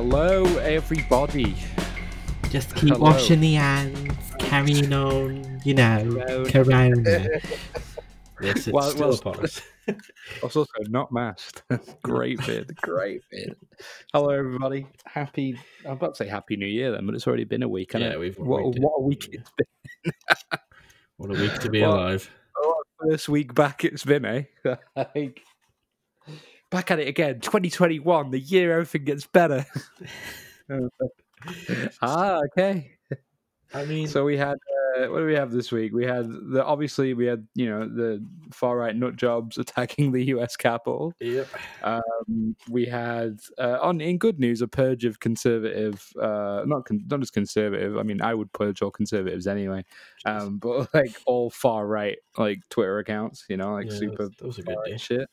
Hello, everybody. Just keep Hello. washing the hands, carrying on, you know, corona. yes, it's Well- still well, us. Also, not masked. great bit, great bit. Hello, everybody. Happy. I'm about to say Happy New Year then, but it's already been a week. Yeah, it? we've- what, what a week it's been. What a week to be Well, alive. What first week back it's been, eh? like, back at it again. 2021, the year everything gets better. ah, okay. I mean, So we had uh, what do we have this week? We had the obviously we had you know the far right nut jobs attacking the U.S. Capitol. yep. Um, we had uh, on in good news a purge of conservative, uh, not con- not just conservative. I mean, I would purge all conservatives anyway, um, but like all far right like Twitter accounts, you know, like Yeah, super that was a good day. shit.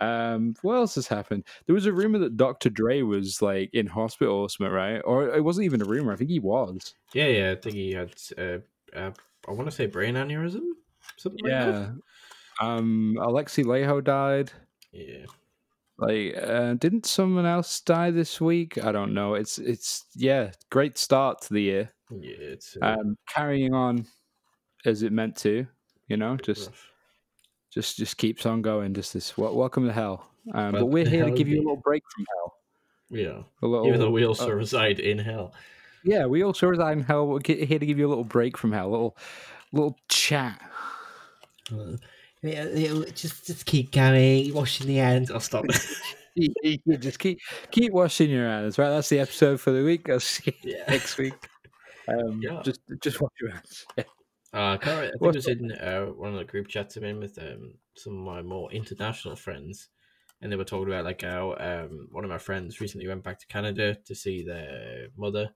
Um, what else has happened? There was a rumor that Dr. Dre was like in hospital or something, right? Or it wasn't even a rumor. I think he was. Yeah, yeah. I think he had, uh, uh, I want to say brain aneurysm, something like Yeah. that. Um, Alexi Laiho died. Yeah. Like, uh, didn't someone else die this week? I don't know. It's it's yeah, great start to the year. Yeah, it's uh, Um, carrying on as it meant to, you know, just rough. Just just keeps on going. Just this. wel- Welcome to hell. Um, but Welcome we're here to give you a little break from hell. Yeah. A little, Even though we also uh, reside in hell. yeah, we also reside in hell. We're here to give you a little break from hell. A little little chat. Uh, yeah, just, just keep going, washing the hands. I'll stop. You just keep keep washing your hands. Right, that's the episode for the week. I'll see you yeah. next week. Um, Yeah. Just just wash your hands. Uh, I, I think it was in uh, one of the group chats I'm in with um, some of my more international friends, and they were talking about like how um, one of my friends recently went back to Canada to see their mother,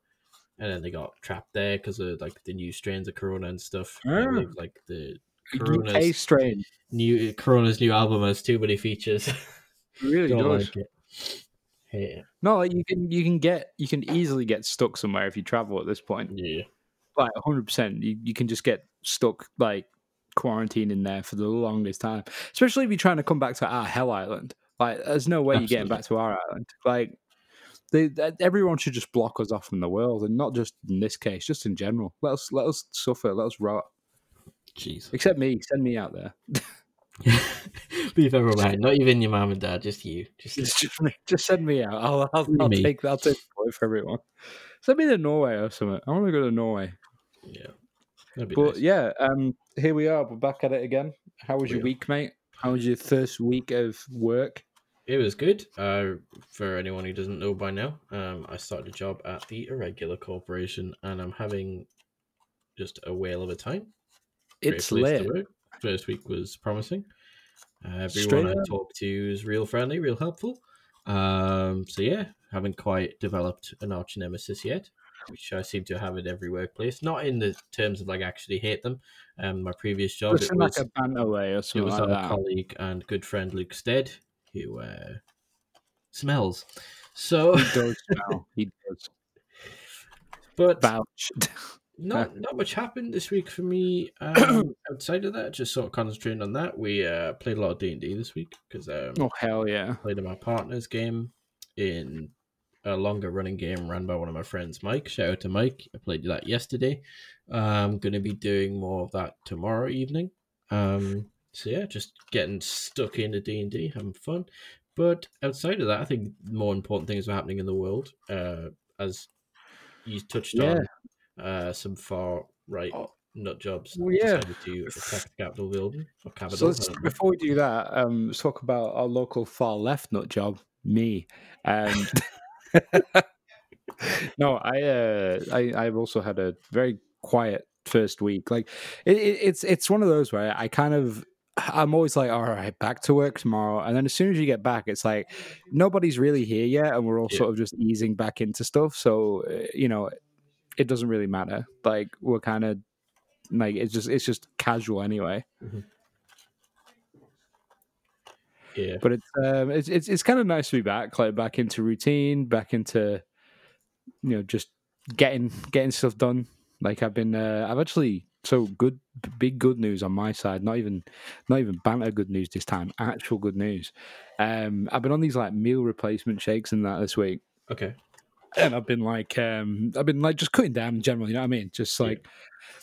and then they got trapped there because of like the new strains of Corona and stuff. And Ah. like the UK Corona's strain new Corona's new album has too many features. really Don't does. like it. Yeah, No, like you can you can get you can easily get stuck somewhere if you travel at this point. yeah, Like hundred percent, you you can just get stuck like quarantined in there for the longest time. Especially if you're trying to come back to our hell island. Like, there's no way you're getting back to our island. Like, they, everyone should just block us off from the world, and not just in this case, just in general. Let us let us suffer. Let us rot. jeez. Except me. Send me out there. Leave everyone behind. Not even your mom and dad, just you. Just just, just, just send me out. I'll I'll, I'll take I'll take the for everyone. Send me to Norway or something. I want to go to Norway. yeah. But nice. yeah, um, here we are. We're back at it again. How was your week, mate? How was your first week of work? It was good. Uh, for anyone who doesn't know by now, um, I started a job at the Irregular Corporation, and I'm having just a whale of a time. It's to. First week was promising. Uh, everyone Straight I talked to is real friendly, real helpful. Um, so yeah, haven't quite developed an arch nemesis yet, which I seem to have at every workplace. Not in the terms of like actually hate them. Um, my previous job it was like a banter way or it was like our that. colleague and good friend Luke Stead who uh, smells. So, He does smell. He does. but not not much happened this week for me. Um, outside of that, just sort of concentrating on that. We uh, played a lot of D and D this week because um, oh hell yeah! played in my partner's game in a longer running game run by one of my friends, Mike. Shout out to Mike. I played that yesterday. I'm going to be doing more of that tomorrow evening. Um, so yeah, just getting stuck into D and D, having fun. But outside of that, I think more important things are happening in the world. Uh, as you touched Yeah. on, uh, some far right Oh. nut jobs Well, yeah. decided to attack the Capitol building or Capitol. So I let's, don't know. before we do that, um, let's talk about our local far left nut job, me. Um, no, I, uh, I, I've also had a very quiet first week. Like, it, it, it's it's one of those where I kind of. I'm always like, all right, back to work tomorrow. And then as soon as you get back, it's like nobody's really here yet. And we're all Yeah. sort of just easing back into stuff. So, uh, you know, it doesn't really matter. Like, we're kind of like, it's just, it's just casual anyway. Yeah, but it's um it's it's, it's kind of nice to be back like back into routine back into you know just getting getting stuff done like i've been uh, i've actually so good big good news on my side not even not even banter good news this time actual good news um i've been on these like meal replacement shakes and that this week okay. and I've been like, um, I've been like just cutting down in general. You know what I mean? Just like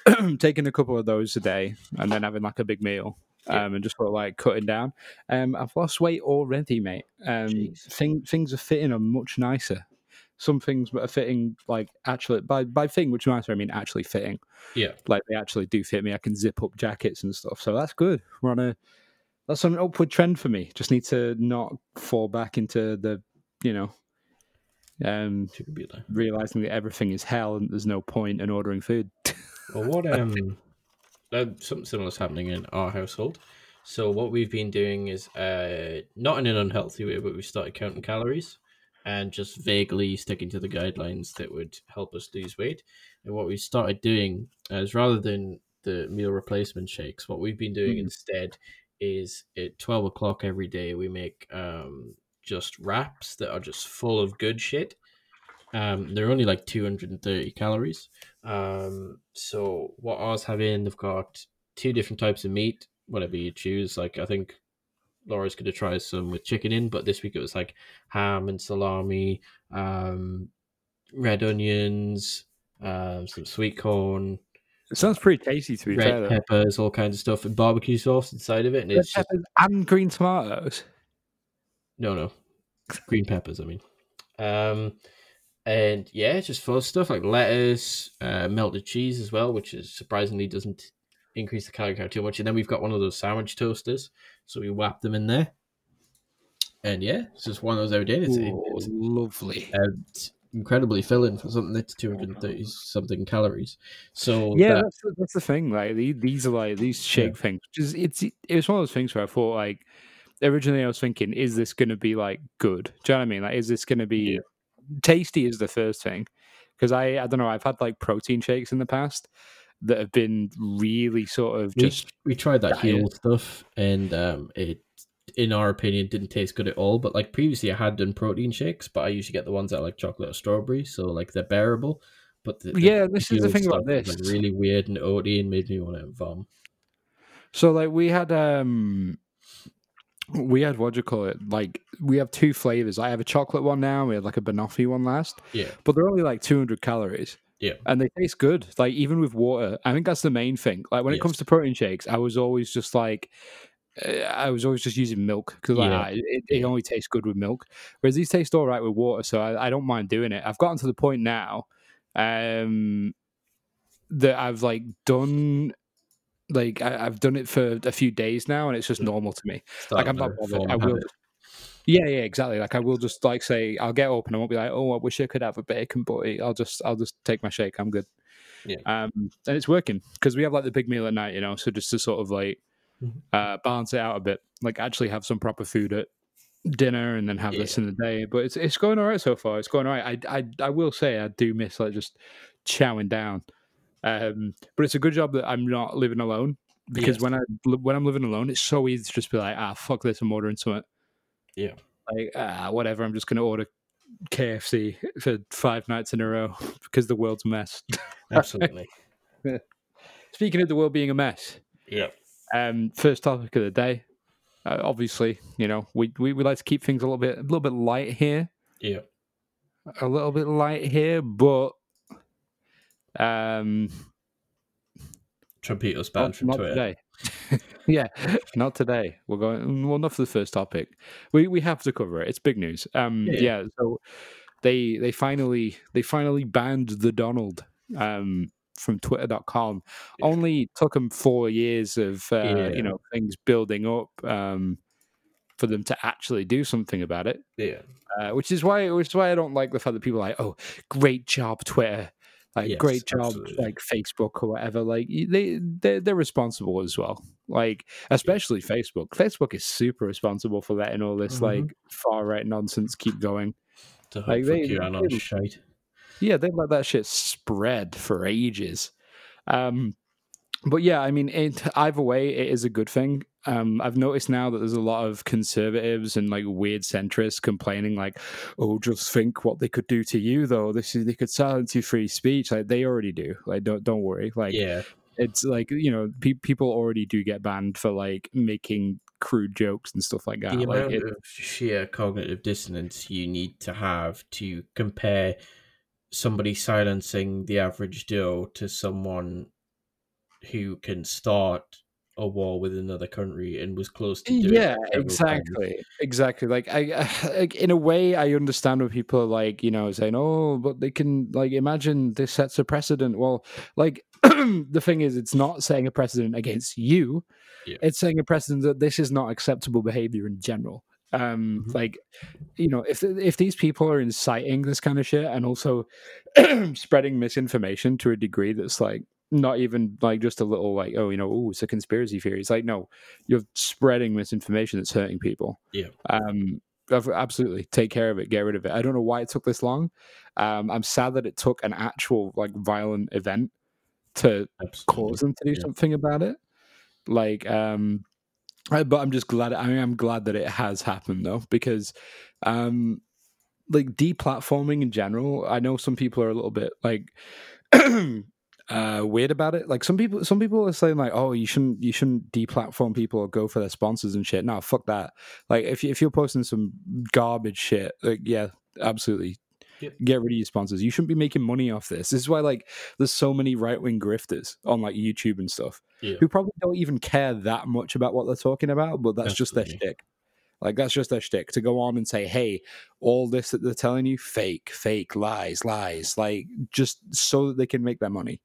taking a couple of those a day, and then having like a big meal. Yeah. Um, and just sort of like cutting down. Um, I've lost weight already, mate. Um, thing, things are fitting are much nicer. Some things are fitting like actually by by thing which nicer I mean actually fitting. Yeah. Like they actually do fit me. I can zip up jackets and stuff. So that's good. We're on a that's an upward trend for me. Just need to not fall back into the you know um realizing that everything is hell and there's no point in ordering food. Well, what um, uh, something similar is happening in our household. So what we've been doing is uh, not in an unhealthy way, but we started counting calories and just vaguely sticking to the guidelines that would help us lose weight. And what we started doing is rather than the meal replacement shakes, what we've been doing Mm. instead is at twelve o'clock every day we make um, just wraps that are just full of good shit. Um, they're only like 230 calories. Um, so what ours have in, they've got two different types of meat, whatever you choose. Like I think Laura's to try some with chicken in, but this week it was like ham and salami, um, red onions, um, some sweet corn, It sounds pretty tasty to be fair. red though. peppers, all kinds of stuff, and barbecue sauce inside of it. And Red it's just peppers and green tomatoes. No, no, green peppers. I mean, um, and yeah, it's just full of stuff like lettuce, uh, melted cheese as well, which is surprisingly doesn't increase the calorie count too much. And then we've got one of those sandwich toasters, so we whap them in there. And yeah, it's just one of those every day. and It's, Ooh, it's, lovely. uh, it's incredibly filling for something that's two hundred and thirty something calories. So Yeah, that- that's the, that's the thing. Like these are like these shake things. Just it's it was one of those things where I thought like originally I was thinking, is this going to be like good? Do you know what I mean? Like, is this going to be Yeah. Tasty? Is the first thing because I I don't know. I've had like protein shakes in the past that have been really sort of we, just we tried that diet. heel stuff and um it in our opinion didn't taste good at all but like previously i had done protein shakes but i usually get the ones that are like chocolate or strawberry so like they're bearable but the, the yeah. This is the thing about was, this. like really weird and oaty and made me want to vom So like we had um we had what do you call it? Like we have two flavors. I have a chocolate one now. We had like a banoffee one last, yeah but they're only like 200 calories. Yeah. and they taste good. Like even with water, I think that's the main thing. Like when it comes to protein shakes, I was always just like. uh, I was always just using milk because like, Yeah. ah, it, it Yeah. only tastes good with milk. Whereas these taste all right with water, so I, I don't mind doing it. I've gotten to the point now um, that I've like done like I, I've done it for a few days now, and it's just normal to me. Start Like I'm not bothered. I will. habit. Yeah, yeah, exactly. Like I will just like say I'll get up and I won't be like, oh, I wish I could have a bacon butty. I'll just I'll just take my shake. I'm good. Yeah. Um, and it's working because we have like the big meal at night, you know. So just to sort of like Mhm. uh, balance it out a bit, like actually have some proper food at dinner and then have this in the day. But it's it's going all right so far. It's going all right. I I I will say I do miss like just chowing down. Um, but it's a good job that I'm not living alone because Yes. when I when I'm living alone, it's so easy to just be like, ah, fuck this, I'm ordering something. Yeah. Like ah, whatever. I'm just gonna order KFC for five nights in a row because the world's a mess. absolutely Speaking of the world being a mess, yeah um, first topic of the day. Uh, obviously, you know we, we we like to keep things a little bit a little bit light here, yeah a little bit light here, but um, Trumpeto's not, banned from not Twitter. today. yeah, not today. We're going well, not for the first topic. We we have to cover it. It's big news. Um, Yeah. yeah. So they they finally they finally banned the Donald um from Twitter.com. Yeah. Only took them four years of uh, Yeah. you know things building up um for them to actually do something about it. Yeah, Uh, which is why which is why I don't like the fact that people are like, oh, great job, Twitter. Like Yes, great job, absolutely. like Facebook or whatever. Like they they're, they're responsible as well. Like especially Facebook. Facebook is super responsible for letting all this Mhm. like far right nonsense keep going. to Like, they- QAnon they- shite. Yeah, they let that shit spread for ages. Um, but yeah, I mean, it, either way, it is a good thing. Um, I've noticed now that there's a lot of conservatives and like weird centrists complaining, like, "Oh, just think what they could do to you, though. This is they could silence your free speech. Like they already do. Like, don't don't worry. Like, Yeah, it's like you know pe- people already do get banned for like making crude jokes and stuff like that. The like amount it, of sheer cognitive dissonance you need to have to compare somebody silencing the average Joe to someone who can start a war with another country and was close to doing yeah it several times. exactly exactly like I, like in a way i understand when people are like you know saying oh but they can like imagine this sets a precedent well like the thing is it's not setting a precedent against you Yeah. it's setting a precedent that this is not acceptable behavior in general um Mhm. like you know if if these people are inciting this kind of shit and also spreading misinformation to a degree that's like not even like just a little like oh you know oh it's a conspiracy theory it's like no you're spreading misinformation that's hurting people Yeah. um absolutely take care of it get rid of it i don't know why it took this long um i'm sad that it took an actual like violent event to Absolutely. cause them to do Yeah. something about it like um I- but i'm just glad i mean i'm glad that it has happened though because um like deplatforming in general i know some people are a little bit like uh weird about it like some people some people are saying like oh you shouldn't you shouldn't deplatform people or go for their sponsors and shit no fuck that like if, you, if you're posting some garbage shit like yeah absolutely Yep. get rid of your sponsors you shouldn't be making money off this this is why like there's so many right-wing grifters on like youtube and stuff Yeah. who probably don't even care that much about what they're talking about but that's just their Absolutely. shtick like that's just their shtick to go on and say, "Hey, all this that they're telling you, fake, fake, lies, lies," like just so that they can make their money.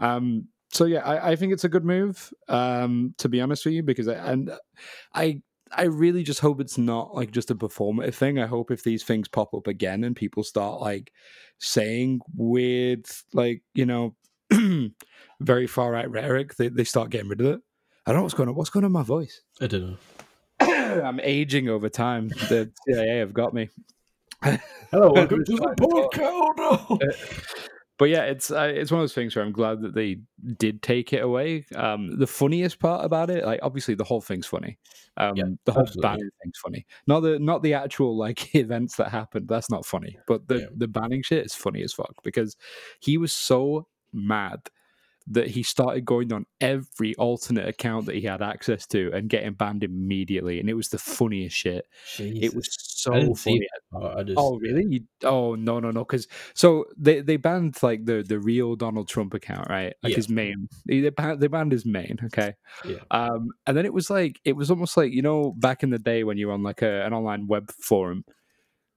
Um, so yeah, I, I think it's a good move. Um, to be honest with you, because I, and I I really just hope it's not like just a performative thing. I hope if these things pop up again and people start like saying weird, like you know, very far right rhetoric, they they start getting rid of it. I don't know what's going on. What's going on in my voice? I don't know. I'm aging over time. The CIA have got me. Hello, welcome to the the podcast. But yeah, it's uh, it's one of those things where I'm glad that they did take it away. Um, the funniest part about it, like obviously the whole thing's funny. Um, Yeah, the whole absolutely. banning thing's funny. Not the not the actual like events that happened. That's not funny. But the Yeah. the banning shit is funny as fuck because he was so mad that he started going on every alternate account that he had access to and getting banned immediately, and it was the funniest shit. It was so funny. I just, Oh really? You, oh no no no! Because so they, they banned like the the real Donald Trump account, right? Like Yeah. his main. They they banned, they banned his main. Okay. Yeah. Um, and then it was like it was almost like you know back in the day when you were on like a, an online web forum,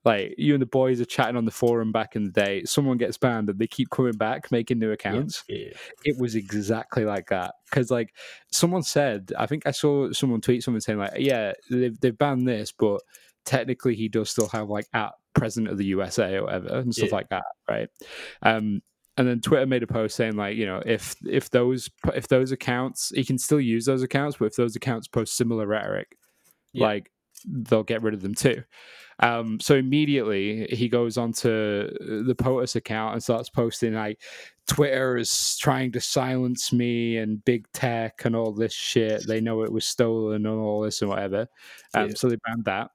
like you and the boys are chatting on the forum back in the day. Someone gets banned and they keep coming back making new accounts Yeah. it was exactly like that because like someone said i think i saw someone tweet something saying like yeah they've, they've banned this but technically he does still have like at president of the usa or whatever and stuff Yeah. like that right um and then twitter made a post saying like you know if if those if those accounts he can still use those accounts but if those accounts post similar rhetoric Yeah. like they'll get rid of them too um, so immediately he goes onto the POTUS account and starts posting like Twitter is trying to silence me and big tech and all this shit. They know it was stolen and all this and whatever. Um, Yeah. So they banned that.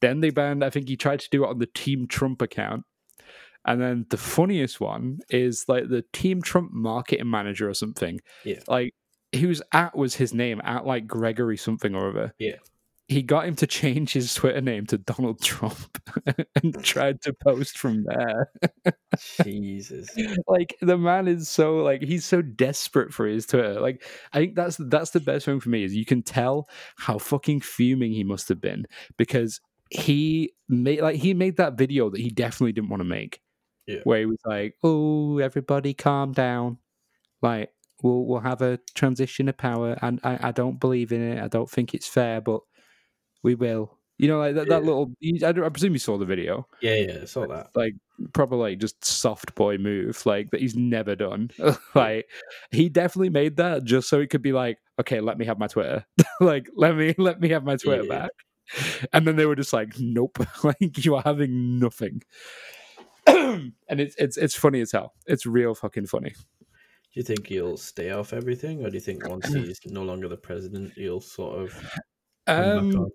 Then they banned. I think he tried to do it on the Team Trump account. And then the funniest one is like the Team Trump marketing manager or something. Yeah. Like whose at was his name at like Gregory something or other. Yeah. He got him to change his Twitter name to Donald Trump and tried to post from there. Jesus. like the man is so like he's so desperate for his Twitter. Like I think that's that's the best thing for me is you can tell how fucking fuming he must have been because he made like he made that video that he definitely didn't want to make. Yeah. Where he was like, "Oh, everybody, calm down. Like we'll we'll have a transition of power, and I, I don't believe in it. I don't think it's fair, but we will." You know, like that, that little. I, don't- I presume you saw the video Yeah, yeah, I saw that. like proper like just soft boy move like that he's never done like he definitely made that just so he could be like okay let me have my twitter like let me let me have my twitter Yeah. back and then they were just like nope like you are having nothing and it's it's it's funny as hell it's real fucking funny Do you think he'll stay off everything, or do you think once he's no longer the president, he'll sort of um?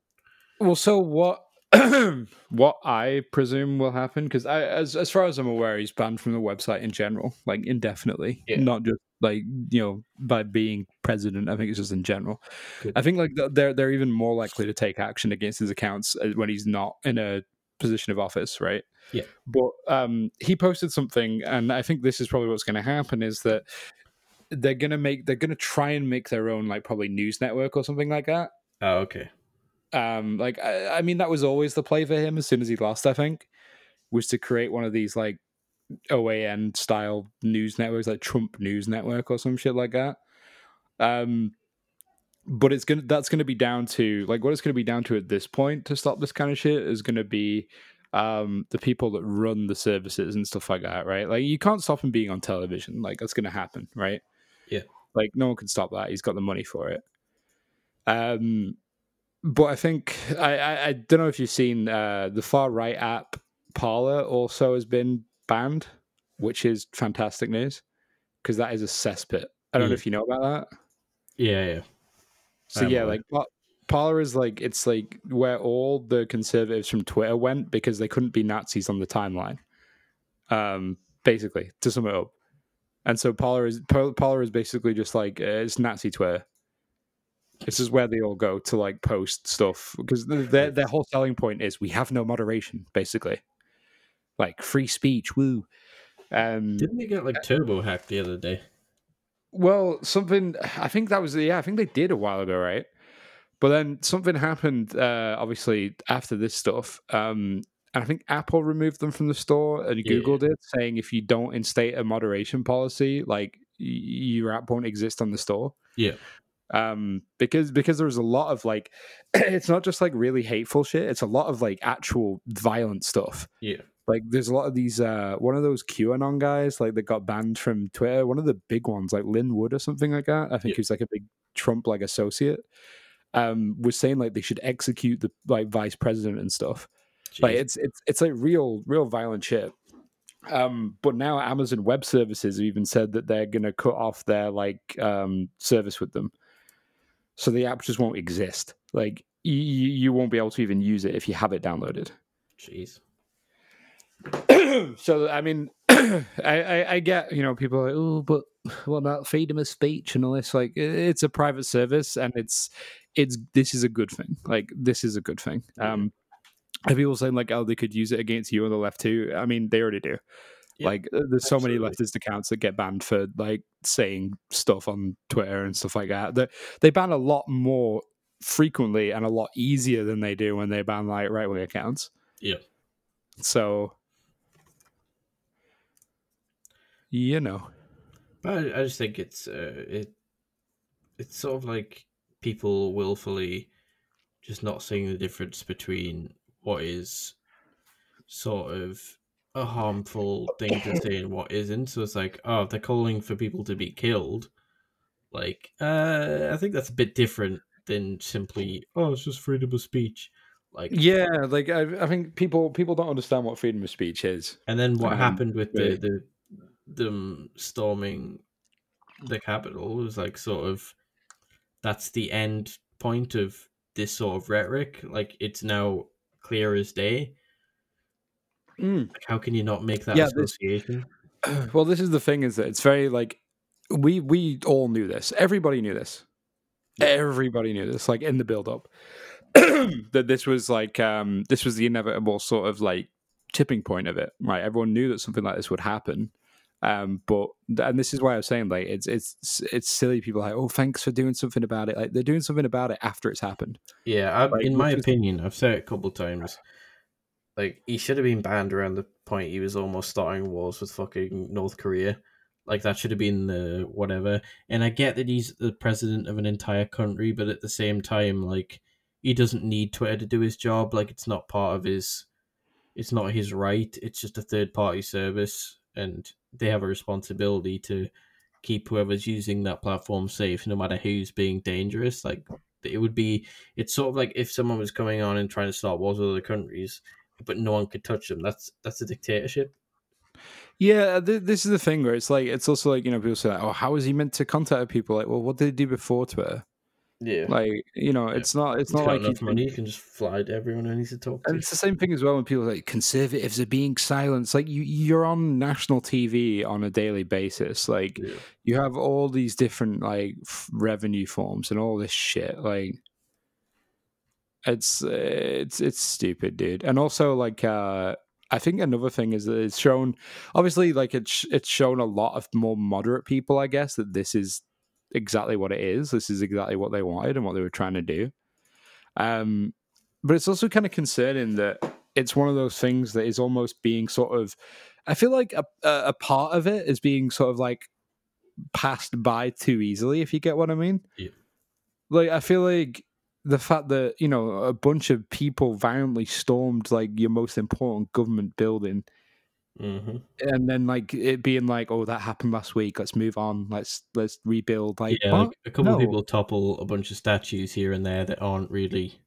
Well, so what? what I presume will happen because I, as as far as I'm aware, he's banned from the website in general, like indefinitely, Yeah. not just like you know by being president. I think it's just in general. Good. I think like they're they're even more likely to take action against his accounts uh, when he's not in a position of office, right? Yeah. But um, he posted something, and I think this is probably what's going to happen: is that they're going to make they're going to try and make their own like probably news network or something like that. Oh, okay. Um, like I, I mean, that was always the play for him as soon as he lost. I think was to create one of these like OAN style news networks, like Trump News Network or some shit like that. Um, but it's gonna that's gonna be down to like what it's gonna be down to at this point to stop this kind of shit is gonna be um the people that run the services and stuff like that, right? Like you can't stop him being on television. Like that's gonna happen, right? Yeah. Like no one can stop that. He's got the money for it. Um but I think I, I, I don't know if you've seen uh the far right app Parler also has been banned, which is fantastic news because that is a cesspit. I don't know Mm. if you know about that. Yeah, yeah. So yeah, like Pa- Parler is like it's like where all the conservatives from Twitter went because they couldn't be Nazis on the timeline. Um, basically, to sum it up, and so Parler is Par- Parler is basically just like uh, it's Nazi Twitter. This is where they all go to like post stuff because their their whole selling point is we have no moderation, basically, like free speech. Woo. Um, Didn't they get like turbo hacked the other day? Well, something I think that was yeah, I think they did a while ago, right? But then something happened uh obviously after this stuff. Um and I think Apple removed them from the store and Yeah. Google did, saying if you don't instate a moderation policy, like your app won't exist on the store. Yeah. Um because because there was a lot of like it's not just like really hateful shit, it's a lot of like actual violent stuff. Yeah. like there's a lot of these uh one of those qanon guys like that got banned from twitter one of the big ones like lin wood or something like that i think Yeah. he was like a big trump like associate um was saying like they should execute the like vice president and stuff. Like it's it's it's like real real violent shit. Um but now amazon web services have even said that they're gonna cut off their like um service with them so the app just won't exist like you, you won't be able to even use it if you have it downloaded Jeez. so I mean, I, I I get you know people are like oh, but what about freedom of speech and all this? Like it's a private service and it's it's this is a good thing. Like this is a good thing. Um, and people saying like oh they could use it against you on the left too. I mean they already do. Like uh, there's so many leftist accounts that get banned for like saying stuff on Twitter and stuff like that. They they ban a lot more frequently and a lot easier than they do when they ban like right wing accounts. Yeah. So you know. But I, I just think it's uh, it it's sort of like people willfully just not seeing the difference between what is sort of a harmful thing to say and what isn't. So it's like, oh, they're calling for people to be killed. Like, uh, I think that's a bit different than simply, oh, it's just freedom of speech. Like, Yeah, like I, I think people people don't understand what freedom of speech is. And then what Um, happened with the, right. the them storming the capital was like sort of that's the end point of this sort of rhetoric. Like it's now clear as day. Like how can you not make that Yeah, this- association? well, this is the thing: is that it's very like we we all knew this. Everybody knew this. Everybody knew this. Like in the build up, that this was like um this was the inevitable sort of like tipping point of it. Right? Everyone knew that something like this would happen. Um, but and this is why I was saying like it's it's it's silly. People are like, oh, thanks for doing something about it. Like they're doing something about it after it's happened. Yeah, I, Like, in my is- opinion, I've said it a couple times. Like he should have been banned around the point he was almost starting wars with fucking North Korea. Like that should have been the whatever. And I get that he's the president of an entire country, but at the same time, like he doesn't need Twitter to do his job. Like it's not part of his. It's not his right. It's just a third party service, and they have a responsibility to keep whoever's using that platform safe, no matter who's being dangerous. Like it would be it's sort of like if someone was coming on and trying to start wars with other countries, but no one could touch them. That's that's a dictatorship. Yeah, th- this is the thing where it's like it's also like you know people say, like, "Oh, how is he meant to contact people?" Like, well, what did he do before Twitter? Yeah. Like you know, it's not it's He's not like enough money, you can just fly to everyone who needs to talk to. It's the same thing as well when people are like conservatives are being silenced. Like you, you're on national TV on a daily basis. Like Yeah. you have all these different like f- revenue forms and all this shit. Like it's it's it's stupid, dude. And also like uh I think another thing is that it's shown obviously like it's it's shown a lot of more moderate people, I guess, that this is exactly what it is. This is exactly what they wanted and what they were trying to do. Um but it's also kind of concerning that it's one of those things that is almost being sort of I feel like a a part of it is being sort of like passed by too easily, if you get what I mean. Yeah. Like I feel like the fact that you know a bunch of people violently stormed like your most important government building, hmm and then like it being like, oh, that happened last week. Let's move on. Let's let's rebuild. Like, yeah, like a couple of people topple a bunch of statues here and there that aren't really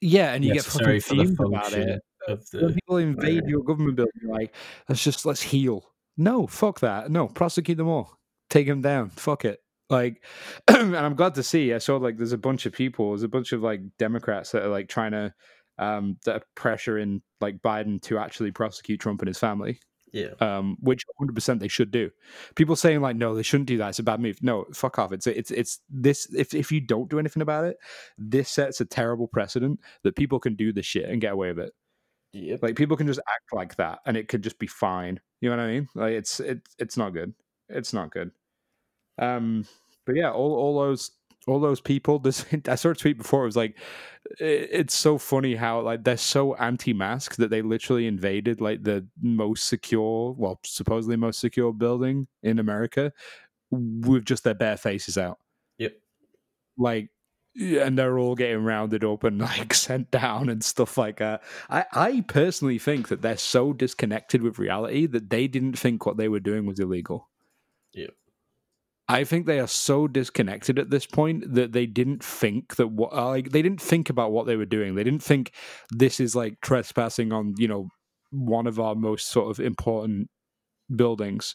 yeah, and you get fucking for the fumed about it. of when people invade your government building, like, let's just let's heal. No, fuck that. No, prosecute them all. Take them down. Fuck it. Like, and I'm glad to see. I saw like there's a bunch of people. There's a bunch of like Democrats that are like trying to um that are pressuring like Biden to actually prosecute Trump and his family. Yeah, Um, which 100 percent they should do. People saying like, no, they shouldn't do that. It's a bad move. No, fuck off. It's it's it's this. If if you don't do anything about it, this sets a terrible precedent that people can do this shit and get away with it. yep. Like people can just act like that, and it could just be fine. You know what I mean? Like it's it it's not good. It's not good. Um, but yeah, all all those all those people. This I saw a tweet before. It was like, it, it's so funny how like they're so anti-mask that they literally invaded like the most secure, well, supposedly most secure building in America with just their bare faces out. Yep. Like and they're all getting rounded up and like sent down and stuff like that. I, I personally think that they're so disconnected with reality that they didn't think what they were doing was illegal. Yep. I think they are so disconnected at this point that they didn't think that what like they didn't think about what they were doing. They didn't think this is like trespassing on you know one of our most sort of important buildings.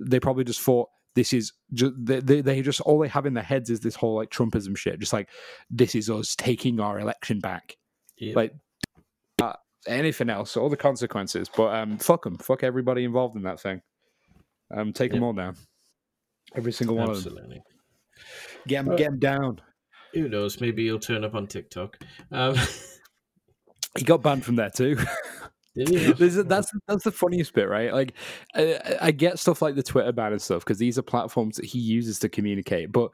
They probably just thought this is just they, they, they just all they have in their heads is this whole like Trumpism shit. Just like this is us taking our election back. Yep. Like uh, anything else, all the consequences. But um, fuck them, fuck everybody involved in that thing. Um, take them all down. Every single one of them. Absolutely. Get him, Uh, get them down. Who knows? Maybe he'll turn up on TikTok. Um, He got banned from there too. did he? That's that's the funniest bit, right? Like, I, I get stuff like the Twitter ban and stuff because these are platforms that he uses to communicate. But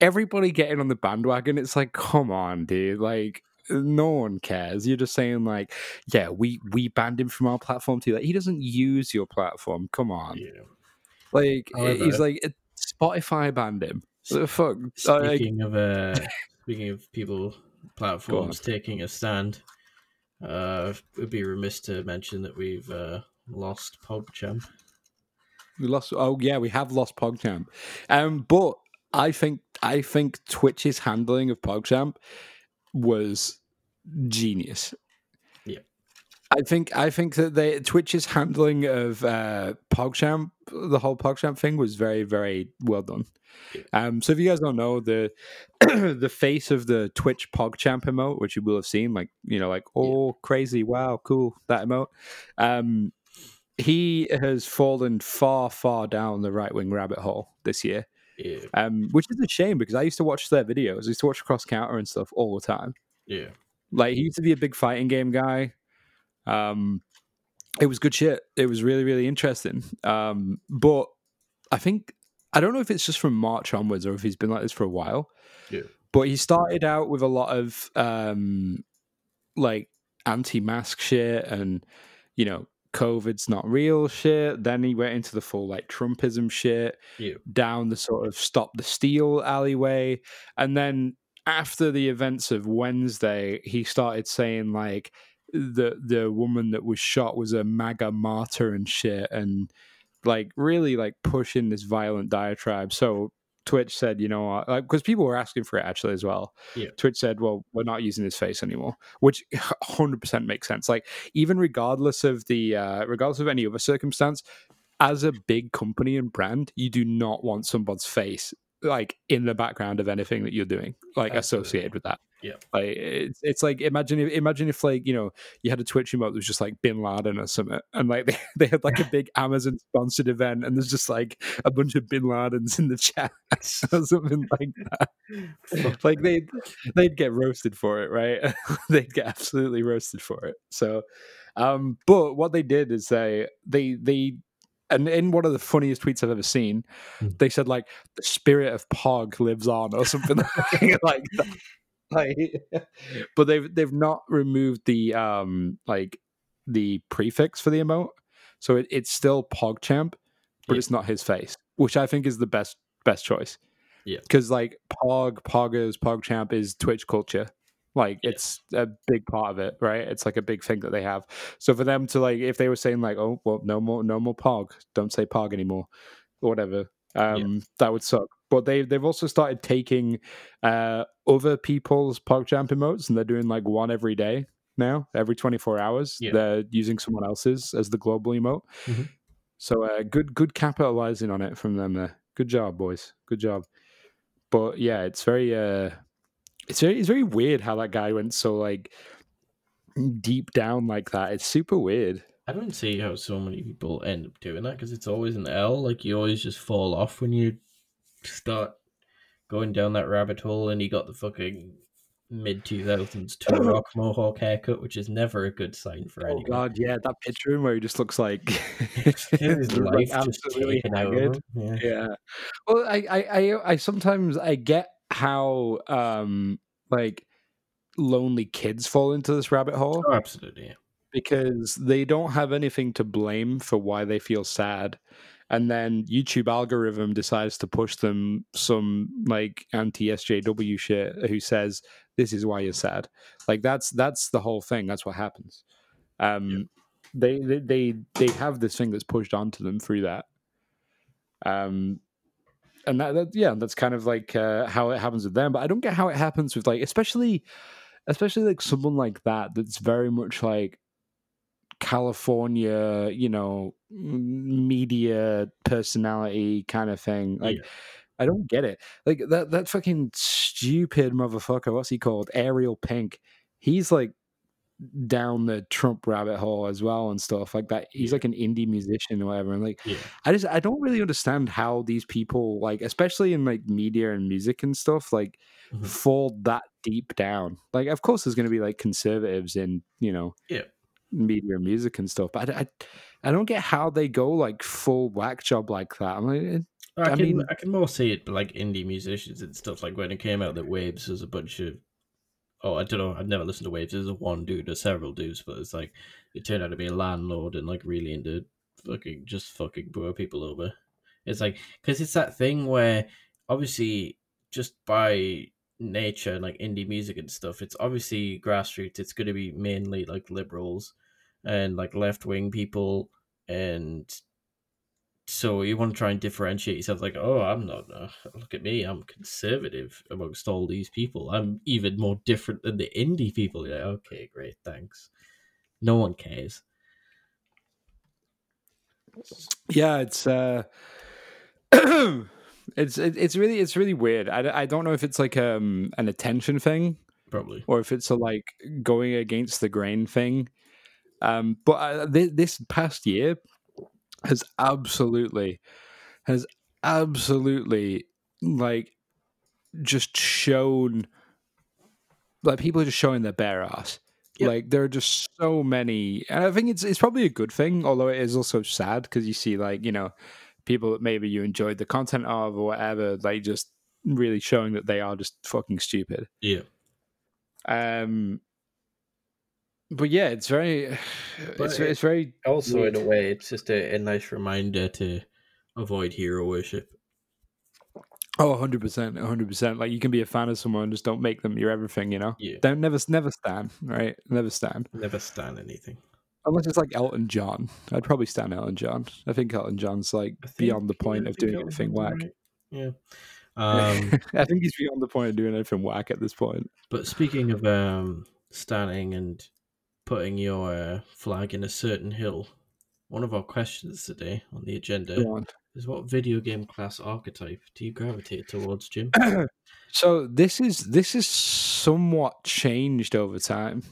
everybody getting on the bandwagon, it's like, come on, dude! Like, no one cares. You're just saying like, yeah, we we banned him from our platform too. Like, he doesn't use your platform. Come on, Yeah. like he's like Spotify banned him. What the fuck? Like, Speaking of uh, speaking of people platforms taking a stand, uh, it would be remiss to mention that we've uh, lost PogChamp. We lost. Oh yeah, we have lost PogChamp. Um, but I think I think Twitch's handling of PogChamp was genius. Yeah. I think I think that they Twitch's handling of uh, PogChamp, the whole PogChamp thing, was very very well done. Yeah. Um, so if you guys don't know the the face of the Twitch PogChamp emote, which you will have seen, like you know, like oh crazy, wow, cool that emote. Um, he has fallen far, far down the right wing rabbit hole this year, Yeah, um, which is a shame because I used to watch their videos. I used to watch Cross Counter and stuff all the time. yeah, Like he used to be a big fighting game guy. Um, it was good shit. It was really, really interesting. Um, but I think I don't know if it's just from March onwards or if he's been like this for a while. Yeah. But he started out with a lot of um, like anti-mask shit and you know COVID's not real shit. Then he went into the full like Trumpism shit yeah, down the sort of stop the steal alleyway. And then after the events of Wednesday, he started saying like the the woman that was shot was a MAGA martyr and shit and like really like pushing this violent diatribe. So Twitch said, you know like because people were asking for it actually as well. Yeah. Twitch said, well, we're not using his face anymore, which 100% makes sense. Like even regardless of the uh regardless of any other circumstance, as a big company and brand, you do not want somebody's face like in the background of anything that you're doing, like Absolutely. associated with that. Yeah. Like it's it's like imagine if imagine if like you know you had a Twitch emote that was just like Bin Laden or something, and like they, they had like a big Amazon sponsored event, and there's just like a bunch of Bin Ladens in the chat or something like that. like they'd they'd get roasted for it, right? they'd get absolutely roasted for it. So, um, but what they did is they they they and in one of the funniest tweets I've ever seen, Mm. they said like the spirit of Pog lives on or something like that. Like, but they've they've not removed the um like the prefix for the emote, so it, it's still PogChamp, but Yeah. it's not his face, which I think is the best best choice. Yeah. because like Pog, Poggers, PogChamp is Twitch culture. Like Yeah. it's a big part of it, right? It's like a big thing that they have. So for them to like, if they were saying like, "Oh, well, no more, no more Pog, don't say Pog anymore," or whatever, um, that would suck. But they they've also started taking uh, other people's PogChamp emotes, and they're doing like one every day now, every twenty four hours. Yeah. They're using someone else's as the global emote. Mhm. So uh, good, good capitalizing on it from them there. Good job, boys. Good job. But yeah, it's very uh it's very it's very weird how that guy went so like deep down like that. It's super weird. I don't see how so many people end up doing that because it's always an L. Like you always just fall off when you start going down that rabbit hole, and he got the fucking mid two thousands tour rock mohawk haircut, which is never a good sign for Oh anyone. god, yeah, that picture of him where he just looks like His like, life just absolutely taken out of haggard. Yeah. Yeah. Well, I, I, I, I sometimes I get how um like lonely kids fall into this rabbit hole. Oh, absolutely. Yeah. because they don't have anything to blame for why they feel sad and then youtube algorithm decides to push them some like anti sjw shit who says this is why you're sad. Like that's that's the whole thing. That's what happens. Um they, they they they have this thing that's pushed onto them through that. Um and that, that yeah that's kind of like uh, how it happens with them. But i don't get how it happens with like especially especially like someone like that that's very much like California, you know, media personality kind of thing. Like, Yeah. I don't get it. Like that that fucking stupid motherfucker. What's he called? Ariel Pink. He's like down the Trump rabbit hole as well and stuff like that. He's Yeah. like an indie musician or whatever. And like, Yeah. I just I don't really understand how these people like, especially in like media and music and stuff, like Mhm. fall that deep down. Like, of course, there's going to be like conservatives in you know Yeah. Media music and stuff, but I, I, I don't get how they go like full whack job like that. I'm like, eh, I, I can mean- I can more see it but like indie musicians and stuff like when it came out that Waves was a bunch of oh I don't know I've never listened to Waves there's a one dude or several dudes but it's like it turned out to be a landlord and like really into fucking just fucking poor people over it's like because it's that thing where obviously just by nature and like indie music and stuff it's obviously grassroots it's going to be mainly like liberals and like left wing people and so you want to try and differentiate yourself like oh i'm not uh, look at me i'm conservative amongst all these people. I'm even more different than the indie people. You're like, okay great thanks. No one cares. Yeah, it's uh, it's it, it's really it's really weird. I, I don't know if it's like um an attention thing probably. or if it's a like going against the grain thing. Um, but uh, th- this past year has absolutely has absolutely like just shown like people are just showing their bare ass. Yep. Like there are just so many, and I think it's it's probably a good thing, although it is also sad because you see like you know people that maybe you enjoyed the content of or whatever, like just really showing that they are just fucking stupid. yeah Um, but yeah, it's very, But it's it's very also Weird. in a way it's just a, a nice reminder to avoid hero worship oh 100 percent, hundred percent. Like you can be a fan of someone, just don't make them your everything. You know, yeah don't never never stand right, never stand never stand anything unless it's like Elton John. I'd probably stand Elton John. I think Elton John's like think- beyond the point I of doing that anything whack. right. yeah um I think he's beyond the point of doing anything whack at this point. But speaking of um, standing and putting your uh, flag in a certain hill, one of our questions today on the agenda on. is what video game class archetype do you gravitate towards, Jim? so this is this is somewhat changed over time.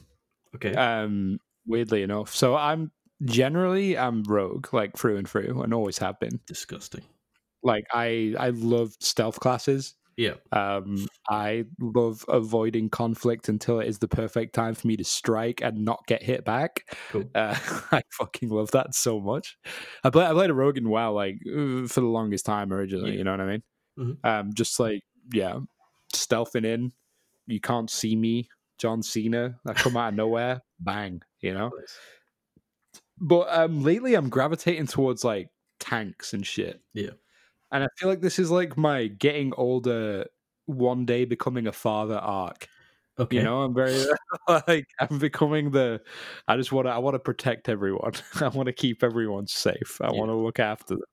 Okay. Um, weirdly enough, so I'm generally I'm rogue, like through and through, and always have been. Disgusting. Like I I love stealth classes. Yeah. Um, I love avoiding conflict until it is the perfect time for me to strike and not get hit back. Cool. Uh, I fucking love that so much. I played I played a rogue in WoW like uh, for the longest time originally. Yeah. You know what I mean? Mhm. Um, just like yeah, stealthing in. You can't see me, John Cena. I come out of nowhere, bang. You know. But um, lately, I'm gravitating towards like tanks and shit. Yeah. And I feel like this is like my getting older, one day becoming a father arc. Okay. You know, I'm very like I'm becoming the. I just want to. I want to protect everyone. I want to keep everyone safe. I Yeah. want to look after them.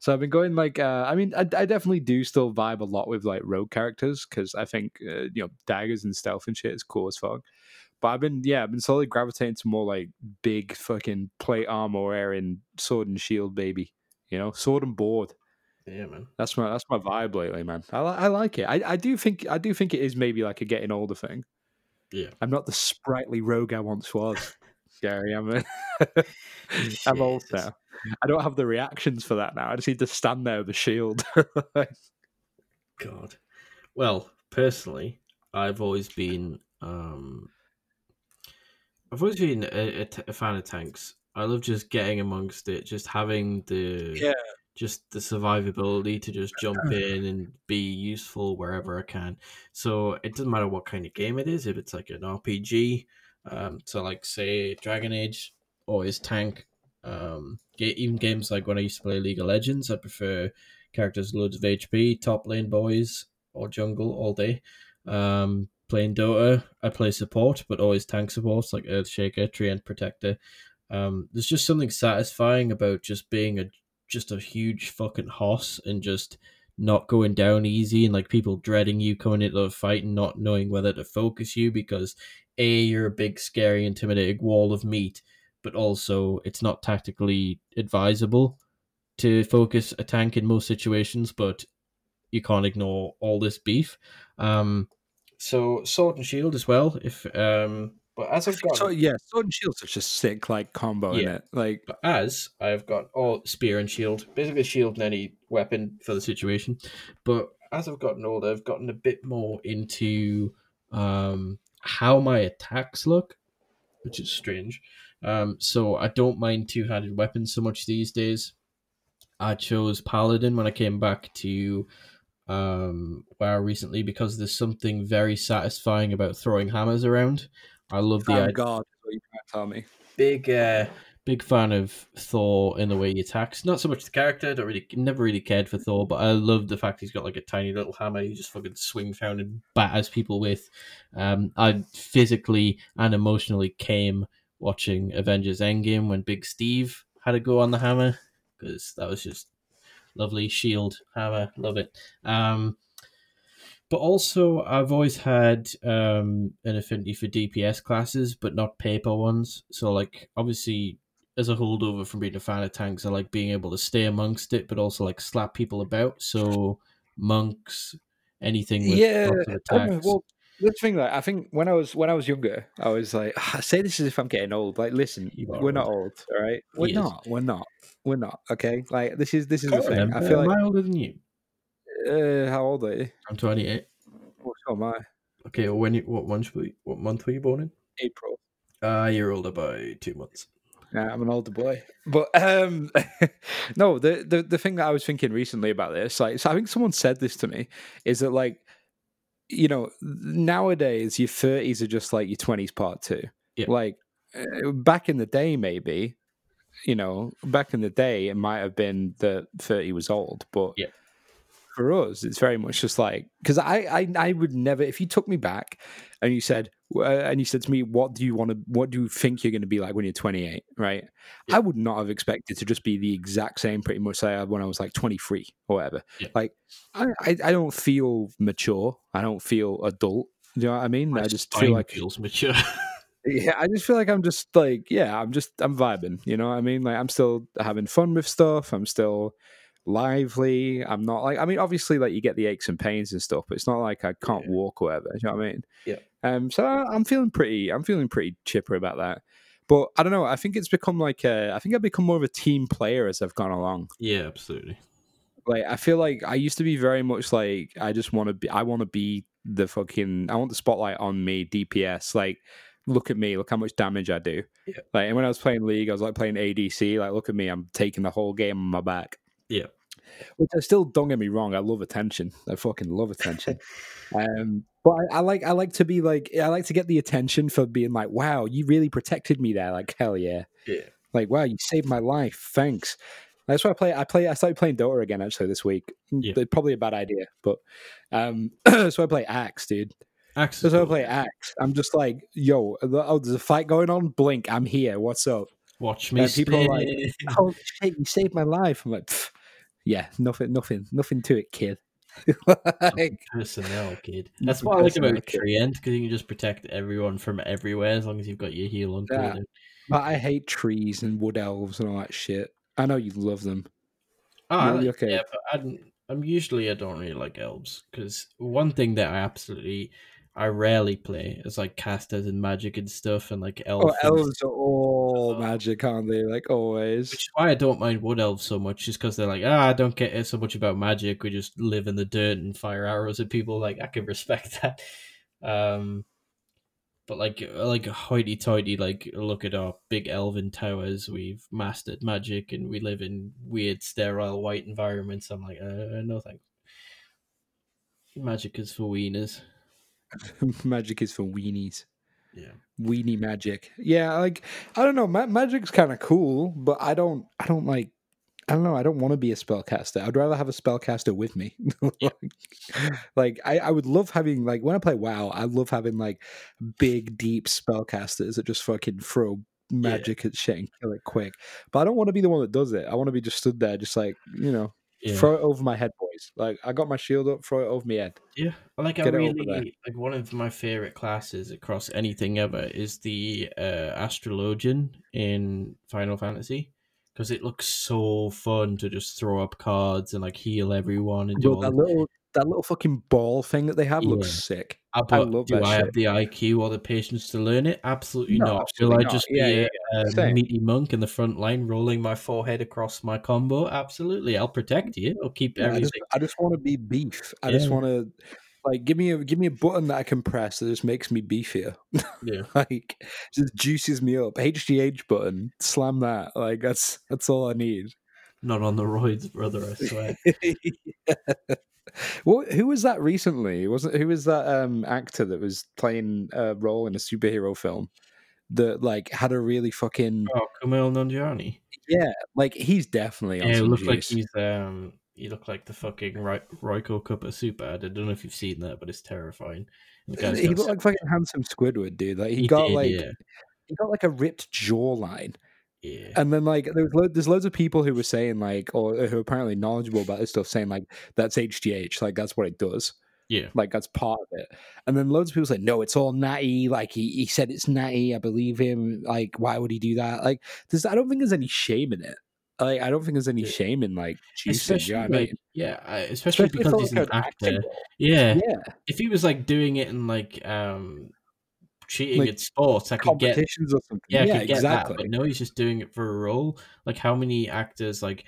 So I've been going like. uh I mean, I, I definitely do still vibe a lot with like rogue characters because I think uh, you know daggers and stealth and shit is cool as fuck. But I've been yeah, I've been slowly gravitating to more like big fucking plate armor wearing sword and shield baby. You know, sword and board. Yeah, man. That's my that's my vibe lately, man. I, I like it. I, I do think I do think it is maybe like a getting older thing. Yeah. I'm not the sprightly rogue I once was, Gary. I'm a, I'm old now. I don't have the reactions for that now. I just need to stand there with a shield. God. Well, personally, I've always been um I've always been a, a, t- a fan of tanks. I love just getting amongst it, just having the Yeah. Just the survivability to just jump in and be useful wherever I can. So it doesn't matter what kind of game it is. If it's like an RPG, um, so like say Dragon Age, or always tank. Um, even games like when I used to play League of Legends, I prefer characters with loads of HP, top lane boys or jungle all day. Um, playing Dota, I play support, but always tank supports like Earthshaker, Treant Protector. Um, there's just something satisfying about just being a just a huge fucking hoss and just not going down easy and like people dreading you coming into a fight and not knowing whether to focus you because a you're a big scary intimidating wall of meat but also it's not tactically advisable to focus a tank in most situations but you can't ignore all this beef. Um so sword and shield as well if um but as i've got so yeah, sword and shield's such a sick like combo in it. Like but as I've got all spear and shield, basically shield and any weapon for the situation. But as I've gotten older, I've gotten a bit more into um, how my attacks look, which is strange. Um, so I don't mind two handed weapons so much these days. I chose Paladin when I came back to um, WoW recently because there's something very satisfying about throwing hammers around. I love the oh idea god, you trying to tell me? big uh big fan of Thor in the way he attacks. Not so much the character, don't really never really cared for Thor, but I love the fact he's got like a tiny little hammer he just fucking swings around and batters people with. Um I physically and emotionally came watching Avengers Endgame when Big Steve had to go on the hammer because that was just lovely shield hammer, love it. Um but also, I've always had um, an affinity for DPS classes, but not paper ones. So, like, obviously, as a holdover from being a fan of tanks, I like being able to stay amongst it, but also like slap people about. So, monks, anything with Yeah, lots I don't know, attacks. well, the thing like I think when I was when I was younger, I was like, I say this as if I'm getting old. Like, listen, we're not old. old, all right? We're He is. not. We're not. We're not. Okay, like this is this is the Can't thing. I feel Am like I older than you? Uh, how old are you? I'm 28. Oh, so am I. Okay, well, when you, what month were you, what month were you born in? April. Uh, you're older by two months. Yeah, I'm an older boy. But um no, the, the the thing that I was thinking recently about this, like so I think someone said this to me, is that like you know, nowadays your thirties are just like your twenties part two. Yeah. Like uh, back in the day maybe, you know, back in the day it might have been that thirty was old, but Yeah. For us, it's very much just like because I, I I would never if you took me back and you said uh, and you said to me, "What do you want to? What do you think you're going to be like when you're 28?" Right? Yeah. I would not have expected to just be the exact same, pretty much, say when I was like 23 or whatever. Yeah. Like, I, I I don't feel mature. I don't feel adult. Do you know what I mean? My I just feel like feels mature. yeah, I just feel like I'm just like, yeah, I'm just I'm vibing, you know what I mean? Like I'm still having fun with stuff. I'm still lively. I'm not like I mean, obviously, like you get the aches and pains and stuff, but it's not like I can't Yeah. walk or whatever. You know what I mean? Yeah. Um. So I'm feeling pretty. I'm feeling pretty chipper about that. But I don't know. I think it's become like a, I think I've become more of a team player as I've gone along. Yeah, absolutely. Like I feel like I used to be very much like I just want to be. I want to be the fucking. I want the spotlight on me. DPS. Like, look at me. Look how much damage I do. Yeah. Like, and when I was playing League, I was like playing ADC. Like, look at me. I'm taking the whole game on my back. Yeah. Which I still don't get me wrong. I love attention. I fucking love attention. um, but I, I like I like to be like I like to get the attention for being like, wow, you really protected me there. Like hell yeah. Yeah. Like wow, you saved my life. Thanks. That's why I play. I play. I started playing Dota again actually this week. Yeah. Probably a bad idea, but um, so I play Axe, dude. Axe So I play Axe. I'm just like, yo, oh, there's a fight going on. Blink, I'm here. What's up? Watch uh, me and people are like. Oh shit, you saved my life. I'm like, yeah, nothing, nothing, nothing to it, kid. like, personnel, kid. That's what I like about kid. Treant because you can just protect everyone from everywhere as long as you've got your heal on. Yeah. but I hate trees and wood elves and all that shit. I know you love them. Oh, I You're- like- you're okay. yeah, but I'm, I'm usually I don't really like elves because one thing that I absolutely I rarely play is like casters and magic and stuff and like elves. Oh, elves are all Oh. magic, aren't they? Like always. Which is why I don't mind wood elves so much, just because they're like, ah, I don't get so much about magic. We just live in the dirt and fire arrows at people. Like I can respect that. Um, but like, like hoity-toity, like look at our big elven towers. We've mastered magic, and we live in weird, sterile, white environments. I'm like, uh, no thanks. Magic is for wieners. magic is for weenies. Yeah. Weenie magic. Yeah, like I don't know. Ma- magic's kind of cool, but I don't. I don't like. I don't know. I don't want to be a spellcaster. I'd rather have a spellcaster with me. Like, I, I would love having like when I play WoW, I love having like big, deep spellcasters that just fucking throw magic at shit and kill it quick. But I don't want to be the one that does it. I want to be just stood there, just like you know, Yeah. throw it over my head, boys. Like I got my shield up, throw it over my head. Yeah, like I Get over really like one of my favorite classes across anything ever is the uh, astrologian in Final Fantasy because it looks so fun to just throw up cards and like heal everyone and do all. that little that little fucking ball thing that they have looks sick. Ah, but love do that I have the IQ or the patience to learn it? Absolutely No, not. absolutely Will I just Yeah, be yeah, a, a Same. meaty monk in the front line, rolling my forehead across my combo? Absolutely, I'll protect you. I'll keep Yeah, I everything. just I just want to be beef. I just want to like give me a give me a button that I can press that just makes me beefier. Yeah. like just juices me up. HGH button, slam that. Like that's that's all I need. Not on the roids, brother. I swear. What? Who was that recently? Wasn't who was that um actor that was playing a role in a superhero film that like had a really fucking oh, Kumail Nanjiani. yeah like he's definitely on Yeah, it looked like he's um he looked like the fucking Ro- Royco cup of soup ad. I don't know if you've seen that, but it's terrifying. He looked like fucking handsome Squidward, dude. Like he, He got did, like yeah. he got like a ripped jawline. Yeah, And then like there lo- there's loads of people who were saying like or who are apparently knowledgeable about this stuff saying like that's HGH like that's what it does yeah, like that's part of it. And then loads of people say no it's all natty like he, he said it's natty I believe him like why would he do that like there's I don't think there's any shame in it like I don't think there's any Yeah. shame in like juicing. especially you know I mean? yeah, I- especially, because he's like, an an actor. Yeah. yeah if he was like doing it in like um cheating Like, at sports, I could get competitions or something yeah, I yeah could get exactly that. But no, he's just doing it for a role. Like how many actors like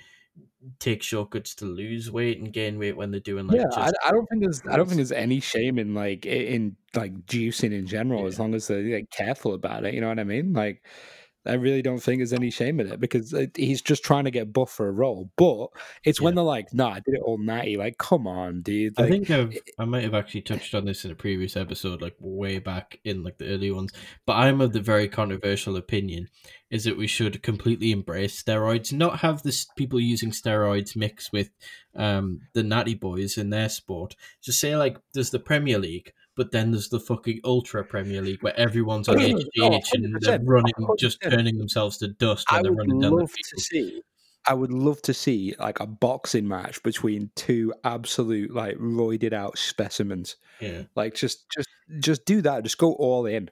take shortcuts to lose weight and gain weight when they're doing like yeah, I, just I don't think there's I don't think there's any shame in like in like juicing in general as long as they're like, careful about it. You know what I mean? Like, I really don't think there's any shame in it because he's just trying to get buff for a role. But it's when they're like, "Nah, I did it all natty." Like, come on, dude. I think I've, I might have actually touched on this in a previous episode, like way back in like the early ones. But I'm of the very controversial opinion is that we should completely embrace steroids, not have this people using steroids mix with um, the natty boys in their sport. Just say like there's the Premier League, but then there's the fucking Ultra Premier League where everyone's on Oh, HGH and they're 100%, running, just 100%. turning themselves to dust I when they're running down the field. see. I would love to see like a boxing match between two absolute like roided out specimens. Yeah, Like just just just do that. Just go all in.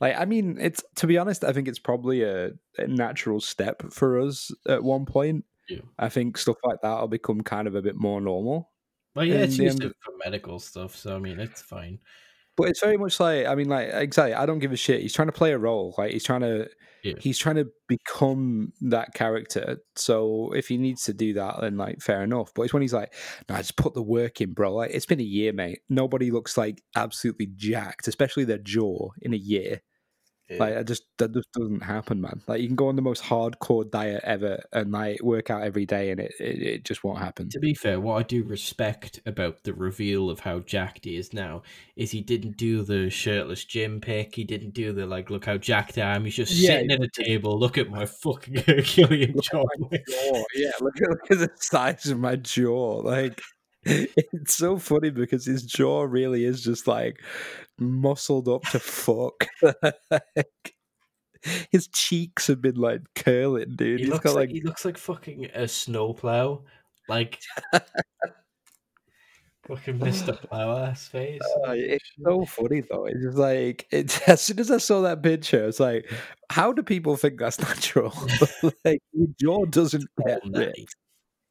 Like I mean, it's to be honest, I think it's probably a, a natural step for us at one point. Yeah. I think stuff like that will become kind of a bit more normal. Well, yeah, it's used for medical stuff, so I mean, it's fine. But it's very much like I mean, like exactly. I don't give a shit. He's trying to play a role. Like he's trying to, Yeah. he's trying to become that character. So if he needs to do that, then like fair enough. But it's when he's like, "No, just put the work in, bro." Like it's been a year, mate. Nobody looks like absolutely jacked, especially their jaw in a year. Like I just that just doesn't happen, man. Like you can go on the most hardcore diet ever and like work out every day, and it it, it just won't happen. to be fair, what I do respect about the reveal of how jacked he is now is he didn't do the shirtless gym pick. He didn't do the like, look how jacked I am. He's just Yeah, sitting at a table. Look at my fucking Herculean jaw. jaw. Yeah, look at, look at the size of my jaw. Like it's so funny because his jaw really is just like muscled up to fuck. Like, his cheeks have been like curling, dude. He He's looks got like, like he looks like fucking a snowplow, like fucking Mister Plow ass face. Uh, it's so funny though. It's just like it's as soon as I saw that picture, it's like, how do people think that's natural? like your jaw doesn't get ripped.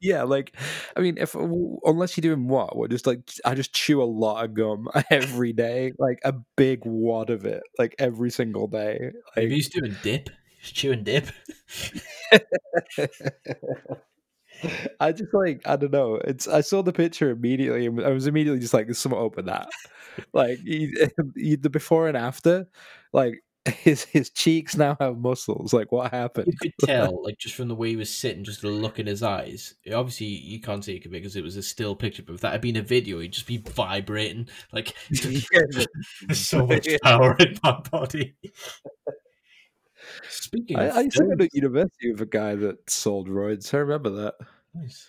Yeah, like I mean, if unless you're doing what, what just like I just chew a lot of gum every day, like a big wad of it, like every single day. Maybe he's doing dip. He's chewing dip. I just like I don't know. It's I saw the picture immediately, and I was immediately just like, someone open that." Like he, he, the before and after, like his his cheeks now have muscles. Like what happened? You could tell, like just from the way he was sitting, just the look in his eyes. Obviously, you can't see it because it was a still picture. But if that had been a video, he'd just be vibrating. Like there's so much power in my body. Speaking of, I, I used to go to university with a guy that sold roids. I remember that. Nice.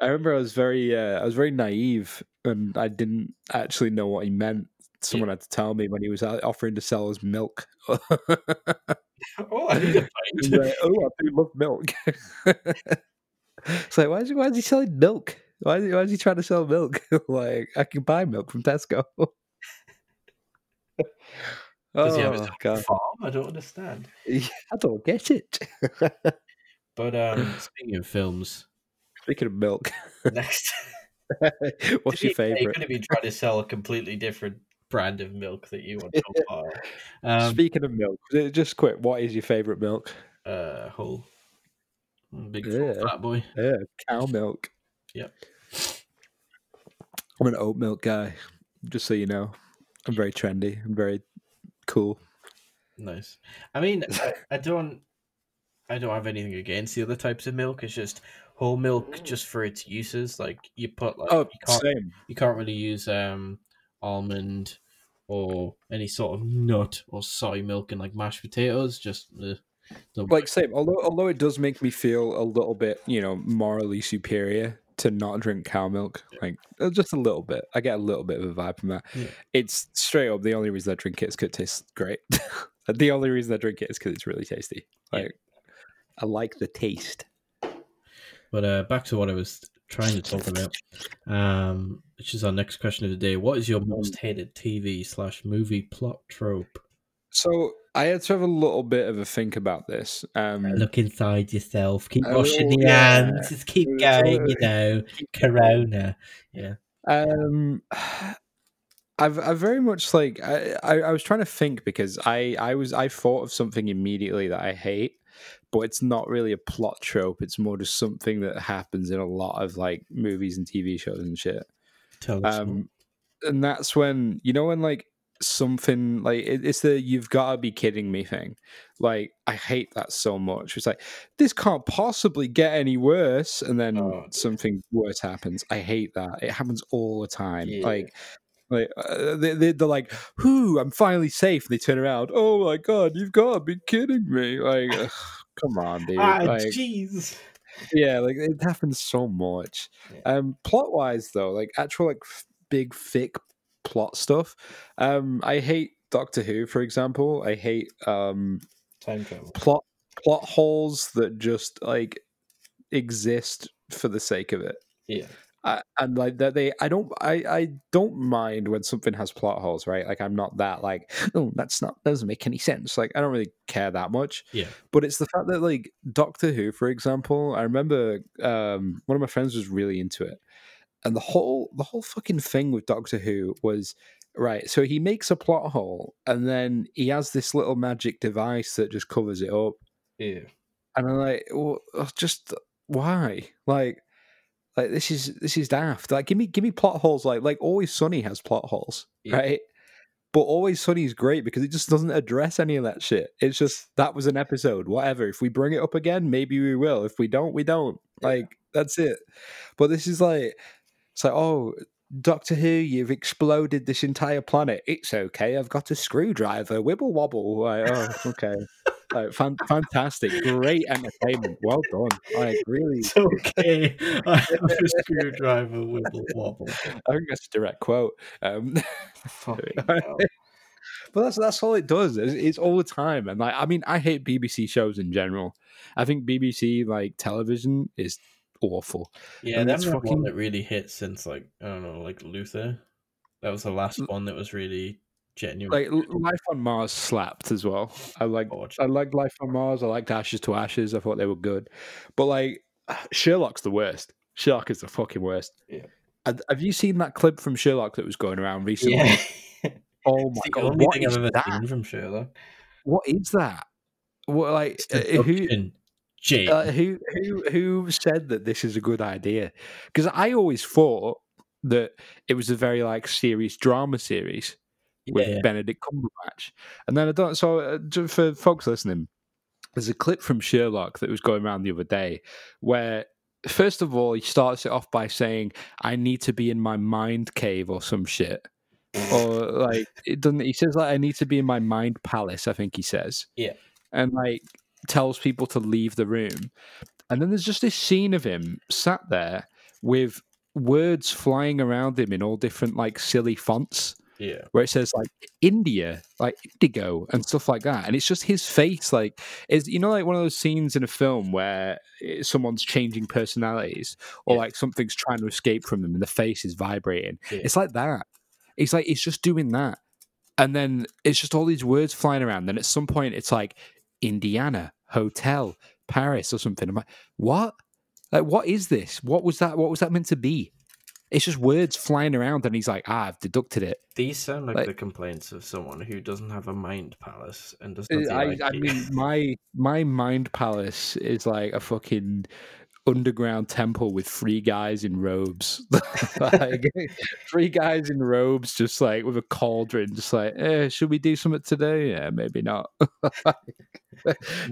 I remember I was very uh, I was very naive and I didn't actually know what he meant. Someone had to tell me when he was offering to sell us milk. Oh, I need a pint. like, oh, I do love milk. it's like, why is, he, why is he selling milk? Why is he, why is he trying to sell milk? like, I can buy milk from Tesco. Does he have his oh, farm? I don't understand. I don't get it. But um, speaking of films, Speaking of milk, next what's your favorite? going to be trying to sell a completely different brand of milk that you want so far. Um, Speaking of milk, just quick, what is your favorite milk? uh, whole big Yeah. fat boy. Yeah, cow milk. Yep. I'm an oat milk guy, just so you know. I'm very trendy. I'm very cool. Nice. I mean, I, I don't, I don't have anything against the other types of milk. It's just whole milk, just for its uses. Like you put, like Oh, you can't, same. you can't really use um almond or any sort of nut or soy milk and like mashed potatoes. Just uh, Like same. Although although it does make me feel a little bit, you know, morally superior to not drink cow milk. Like uh, just a little bit. I get a little bit of a vibe from that. Yeah. It's straight up the only reason I drink it is because it tastes great. the only reason I drink it is because it's really tasty. Yeah. Like I like the taste. But uh, back to what I was trying to talk about, um, which is our next question of the day. What is your most hated TV slash movie plot trope? So I had to have a little bit of a think about this. Um, Look inside yourself. Keep Oh, washing the yeah. hands. Just keep going. You know, Corona. Yeah. Um, I've I very much like I, I I was trying to think because I I was I thought of something immediately that I hate, but it's not really a plot trope. It's more just something that happens in a lot of like movies and TV shows and shit. Tell us. Um, and that's when you know when like something like it, it's the "you've got to be kidding me" thing. Like I hate that so much. It's like this can't possibly get any worse, and then Oh, something worse happens. I hate that. It happens all the time. Yeah. Like. Like uh, they, they, they're like, "Whoo! I'm finally safe." And they turn around. Oh my god! You've got to be kidding me! Like, ugh, come on, dude. ah, like, jeez. Yeah, like it happens so much. Yeah. Um, plot wise though, like actual like f- big thick plot stuff. Um, I hate Doctor Who, for example. I hate um Time travel. plot plot holes that just like exist for the sake of it. Yeah. I, and like that they I don't I I don't mind when something has plot holes, right? Like I'm not that like oh that's not doesn't make any sense. Like I don't really care that much. Yeah. But it's the fact that like Doctor Who, for example, I remember um one of my friends was really into it. And the whole the whole fucking thing with Doctor Who was right, so he makes a plot hole and then he has this little magic device that just covers it up. Yeah. And I'm like, well, just why? Like like this is this is daft. Like give me give me plot holes like like Always Sunny has plot holes, Yeah. right? But Always Sunny is great because it just doesn't address any of that shit. It's just that was an episode, whatever. If we bring it up again, maybe we will. If we don't, we don't. Yeah. Like that's it. But this is like it's like oh. Doctor Who, you've exploded this entire planet. It's okay. I've got a screwdriver. Wibble wobble. Like, oh, okay. like, fan- fantastic. Great entertainment. Well done. Like, really. It's okay. I have a screwdriver wibble wobble. I think that's a direct quote. Um, Fucking but that's that's all it does. It's, it's all the time, and like I mean, I hate BBC shows in general. I think BBC like television is awful. Yeah, And that's it's one that really hit since like I don't know, like Luther. That was the last one that was really genuine. Like Life on Mars slapped as well. I like I liked Life on Mars. I liked Ashes to Ashes. I thought they were good, but like Sherlock's the worst. Sherlock is the fucking worst. Yeah. Have you seen that clip from Sherlock that was going around recently? Yeah. Oh my god, only what thing I've ever that? seen from Sherlock. What is that? What like uh, who? Seduction. Uh, who who who said that this is a good idea? Because I always thought that it was a very like serious drama series with yeah. Benedict Cumberbatch, and then I don't. So uh, for folks listening, there's a clip from Sherlock that was going around the other day where. First of all, he starts it off by saying, "I need to be in my mind cave or some shit," or like it doesn't. He says like, "I need to be in my mind palace." I think he says, Yeah. and like tells people to leave the room. And then there's just this scene of him sat there with words flying around him in all different like silly fonts yeah. where it says like India, like indigo and stuff like that. And it's just his face like is you know like one of those scenes in a film where eh, someone's changing personalities or Yeah. like something's trying to escape from them and the face is vibrating. Yeah. It's like that. It's like it's just doing that. And then it's just all these words flying around. Then at some point it's like Indiana, hotel, Paris or something. I'm like, what? Like what is this? What was that? What was that meant to be? It's just words flying around and he's like, ah, I've deducted it. These sound like, Like- the complaints of someone who doesn't have a mind palace and does not I, like I mean, my my mind palace is like a fucking underground temple with three guys in robes, like three guys in robes, just like with a cauldron, just like, eh, should we do something today? Yeah, maybe not.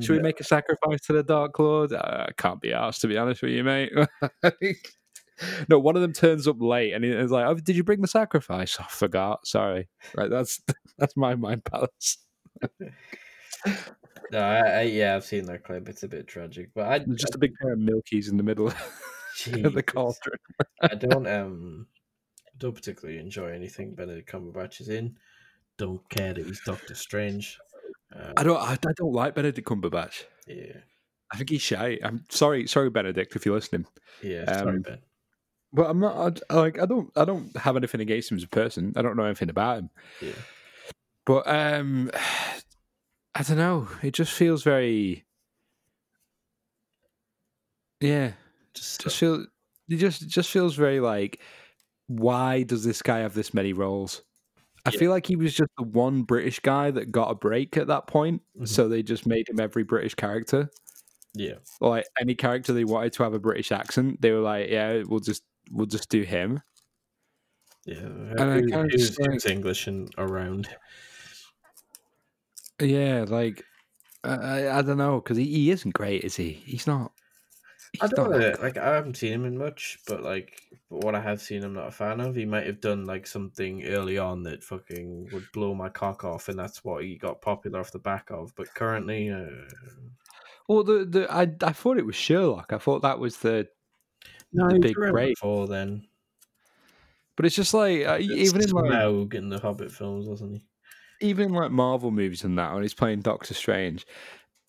should we make a sacrifice to the Dark Lord? Uh, I can't be asked, to be honest with you, mate. No, one of them turns up late and he's like, "Oh, did you bring the sacrifice? I forgot. Sorry." Right, that's that's my mind palace. No, I, I, yeah, I've seen that clip. It's a bit tragic, but I There's just a big pair of milkies in the middle of the cauldron. I don't um don't particularly enjoy anything Benedict Cumberbatch is in. Don't care that he's Doctor Strange. Um, I don't. I, I don't like Benedict Cumberbatch. yeah, I think he's shy. I'm sorry, sorry, Benedict, if you're listening. yeah. Sorry, Um, Ben. But I'm not. I, like, I don't. I don't have anything against him as a person. I don't know anything about him. Yeah. But um, I don't know. It just feels very. Yeah, Just, just feel. It just it just feels very like. Why does this guy have this many roles? I Yeah. feel like he was just the one British guy that got a break at that point, Mhm. so they just made him every British character. yeah, like any character they wanted to have a British accent, they were like, "Yeah, we'll just we'll just do him." yeah. I kinda like- English and around? Yeah, like I I, I don't know because he, he isn't great, is he? He's not. I don't not know. Like I haven't seen him in much, but like what I have seen, I'm not a fan of. He might have done like something early on that fucking would blow my cock off, and that's what he got popular off the back of. But currently, uh, Well, the the I I thought it was Sherlock. I thought that was the, no, the big around break. before then. But it's just like uh, even in like Smaug in the Hobbit films, wasn't he? even like Marvel movies and that when he's playing Doctor Strange,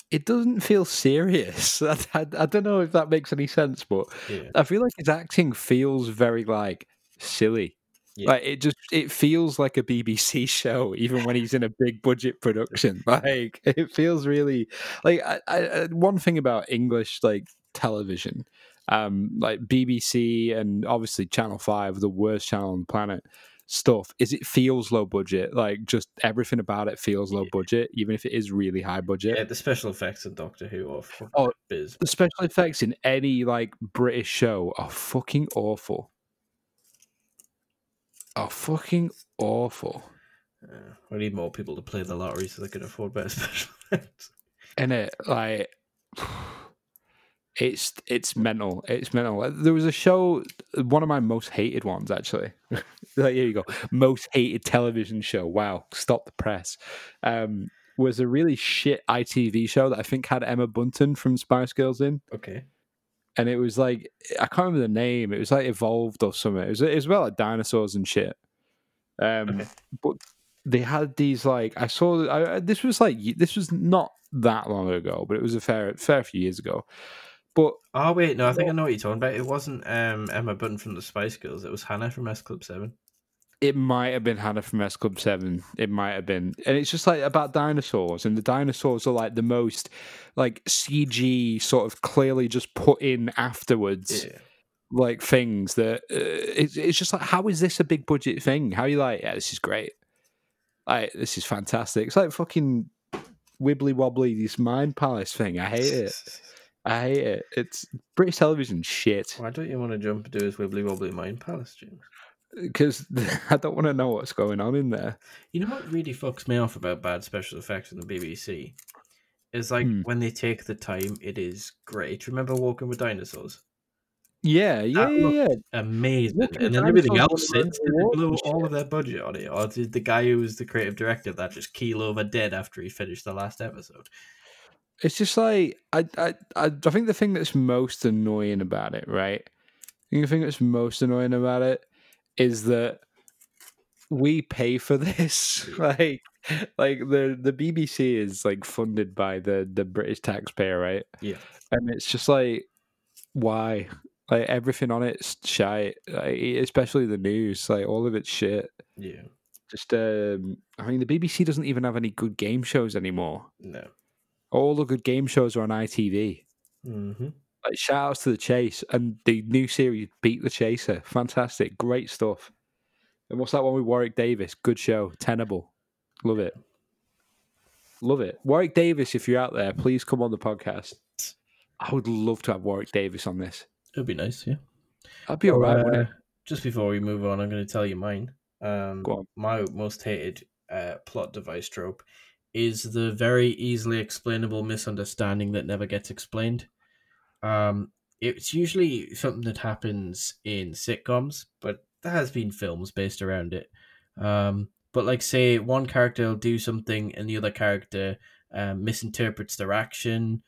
it doesn't feel serious. I, I, I don't know if that makes any sense, but Yeah. I feel like his acting feels very like silly. Yeah. Like it just it feels like a BBC show, even when he's in a big budget production. Like it feels really like I, I, I- one thing about English like television, um, like BBC and obviously Channel Five, the worst channel on the planet. Stuff is it feels low budget. Like just everything about it feels low Yeah. budget, even if it is really high budget. Yeah, the special effects in Doctor Who are fucking Oh, biz. the special effects in any like British show are fucking awful. Are fucking awful. Yeah. we need more people to play the lottery so they can afford better special effects. And it like it's it's mental. It's mental. There was a show, one of my most hated ones actually. like, here you go. Most hated television show. Wow. Stop the press. Um was a really shit ITV show that I think had Emma Bunton from Spice Girls in. Okay. and it was like I can't remember the name. It was like evolved or something. It was it was about like dinosaurs and shit. Um, Okay. but they had these like I saw. I, I- this was like this was not that long ago, but it was a fair fair few years ago. But Oh wait, no, I think I know what you're talking about. It wasn't um, Emma Bunton from the Spice Girls. It was Hannah from S Club Seven. it might have been Hannah from S Club Seven. It might have been, and it's just like about dinosaurs, and the dinosaurs are like the most like CG sort of clearly just put in afterwards. Yeah. like things that uh, it's, it's just like how is this a big budget thing how are you like yeah this is great like this is fantastic it's like fucking wibbly wobbly this mind palace thing i hate it i hate it it's british television shit Why don't you want to jump into his wibbly wobbly mind palace, James? because i don't want to know what's going on in there You know what really fucks me off about bad special effects in the BBC? Is like Hmm. when they take the time, it is great. Remember Walking with Dinosaurs? yeah yeah That yeah. Amazing. Walking and then everything else since they blew and all of their budget on it? Or did the guy who was the creative director that just keel over dead after he finished the last episode? It's just like I, I i i think the thing that's most annoying about it right i think the thing that's most annoying about it is that we pay for this like like the the bbc is like funded by the the british taxpayer right Yeah. and it's just like why like everything on it's shite like, especially the news like all of it's shit Yeah. just um i mean the bbc doesn't even have any good game shows anymore No. All the good game shows are on itv Mm-hmm. like shout outs to the chase and the new series beat the chaser. Fantastic. Great stuff. And what's that one with warwick davis? Good show. Tenable. Love it. Love it. Warwick davis if you're out there please come on the podcast. I would love to have warwick davis on this. It'd be nice, yeah. that'd be all right? Uh, Just before we move on, I'm going to tell you mine. Um, Go on. My most hated uh, plot device trope is the very easily explainable misunderstanding that never gets explained. Um, it's usually something that happens in sitcoms, but there has been films based around it. Um, but like, say one character will do something and the other character um, misinterprets their action,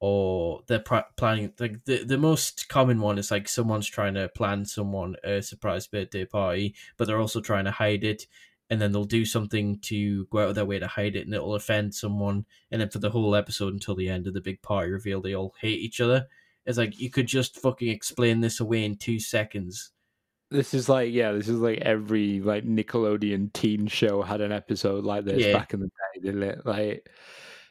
or they're pr- planning. Like the the most common one is like someone's trying to plan someone a surprise birthday party, but they're also trying to hide it. And then they'll do something to go out of their way to hide it, and it'll offend someone. And then for the whole episode until the end of the big party reveal, they all hate each other. It's like you could just fucking explain this away in two seconds. this is like yeah this is like every like nickelodeon teen show had an episode like this Yeah. back in the day didn't it like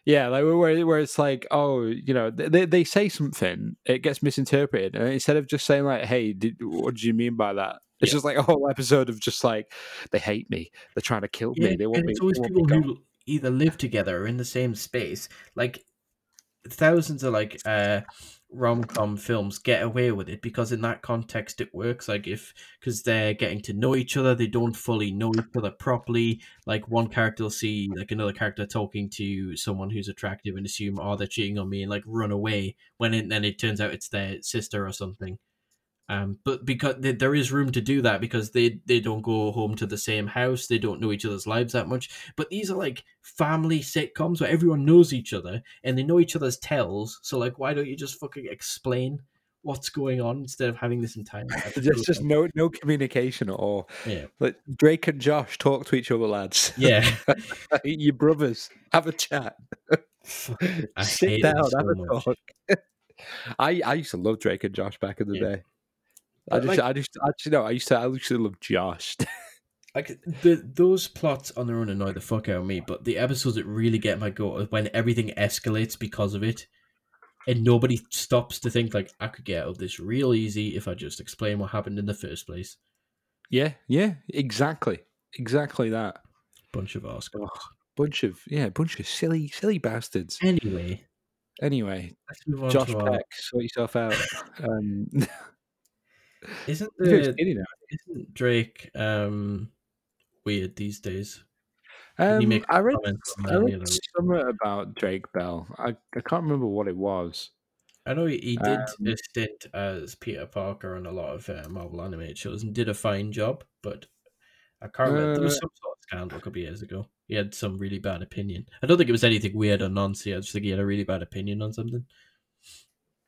yeah like where, where it's like oh you know they, they say something it gets misinterpreted and instead of just saying like hey did, what do you mean by that it's Yeah. just like a whole episode of just like they hate me they're trying to kill me they want and me it's always people who either live together or in the same space. Like thousands of like uh rom com films get away with it because in that context it works. Like if because they're getting to know each other, they don't fully know each other properly. Like one character will see like another character talking to someone who's attractive and assume, oh, they're cheating on me, and like run away. When it, then it turns out it's their sister or something. Um, but because th- there is room to do that because they they don't go home to the same house, they don't know each other's lives that much. But these are like family sitcoms where everyone knows each other and they know each other's tells. So like, why don't you just fucking explain what's going on instead of having this entire? There's just no no communication at all. Yeah. Like Drake and Josh talk to each other, lads. yeah. Your brothers have a chat. I Sit down, so have a much. talk. I I used to love Drake and Josh back in the Yeah. day. I just like- I just actually no, I used to I used to love Josh. Like the those plots on their own annoy the fuck out of me, but the episodes that really get my goat when everything escalates because of it, and nobody stops to think like I could get out of this real easy if I just explain what happened in the first place. yeah, yeah, exactly, exactly that. Bunch of Oscars. Bunch of yeah, bunch of silly silly bastards. Anyway, Anyway, let's move on Josh to our. Peck, sort yourself out. Um, Isn't the isn't Drake um weird these days? Um, I read, I read something about Drake Bell. I, I can't remember what it was. I know he, he did Um, a stint as Peter Parker on a lot of uh, Marvel animated shows and did a fine job, but I can't remember. There was Uh, some sort of scandal a couple of years ago. He had some really bad opinion. I don't think it was anything weird or nonsense. I just think he had a really bad opinion on something.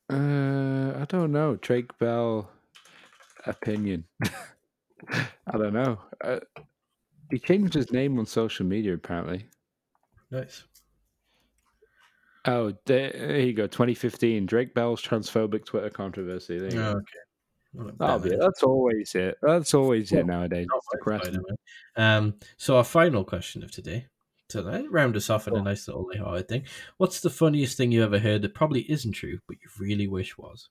Uh, I don't know. Drake Bell opinion. I don't know. Uh, he changed his name on social media apparently. Nice. Oh, there, there you go. 2015. Drake Bell's transphobic Twitter controversy. There you Oh, go. okay. Oh, yeah, that's always it. That's always Well, it nowadays. Not It's my Um, so our final question of today, to round us off on a nice little lighthearted thing. What's the funniest thing you ever heard that probably isn't true, but you really wish was?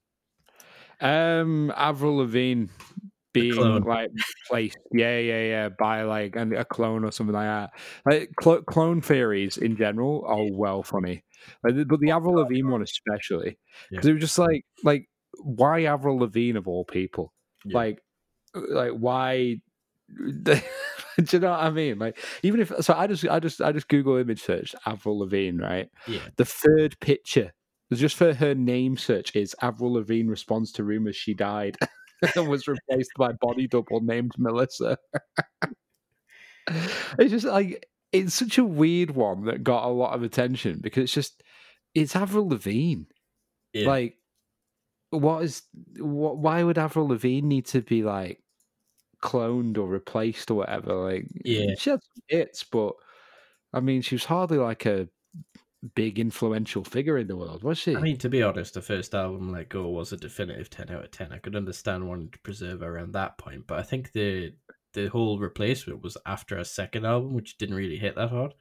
Um, Avril Lavigne being like replaced, yeah, yeah, yeah, by like a clone or something like that. Like cl- clone theories in general are well funny, like, the- but the Avril Lavigne one especially because Yeah. it was just like, like why Avril Lavigne of all people? Yeah. Like, like why? Do you know what I mean? Like, even if so, I just, I just, I just Google image search Avril Lavigne, right? Yeah. The third picture, just for her name search, is Avril Lavigne responds to rumors she died and was replaced by body double named Melissa. it's just like it's such a weird one that got a lot of attention because it's just it's Avril Lavigne. Yeah. Like, what is what? Why would Avril Lavigne need to be like cloned or replaced or whatever? Like, Yeah. she had some hits, but I mean, she was hardly like a big influential figure in the world, was she? I mean, to be honest, the first album, Let Go, was a definitive 10 out of 10. I could understand wanting to preserve around that point, but I think the the whole replacement was after a second album, which didn't really hit that hard.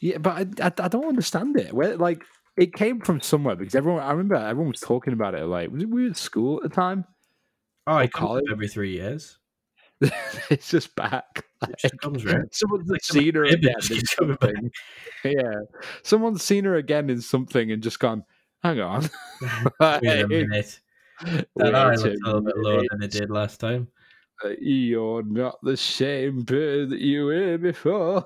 yeah, but I, I, I don't understand it. Where like it came from somewhere because everyone, I remember everyone was talking about it. Like, was it we were at school at the time? Oh, I Or it college? every three years. it's just back. It just comes round. Someone's Like seen her again in something. Yeah, someone's seen her again in something and just gone. Hang on, Wait a minute. That eye a looks a little bit lower than it did last time. Uh, You're not the same bird that you were before.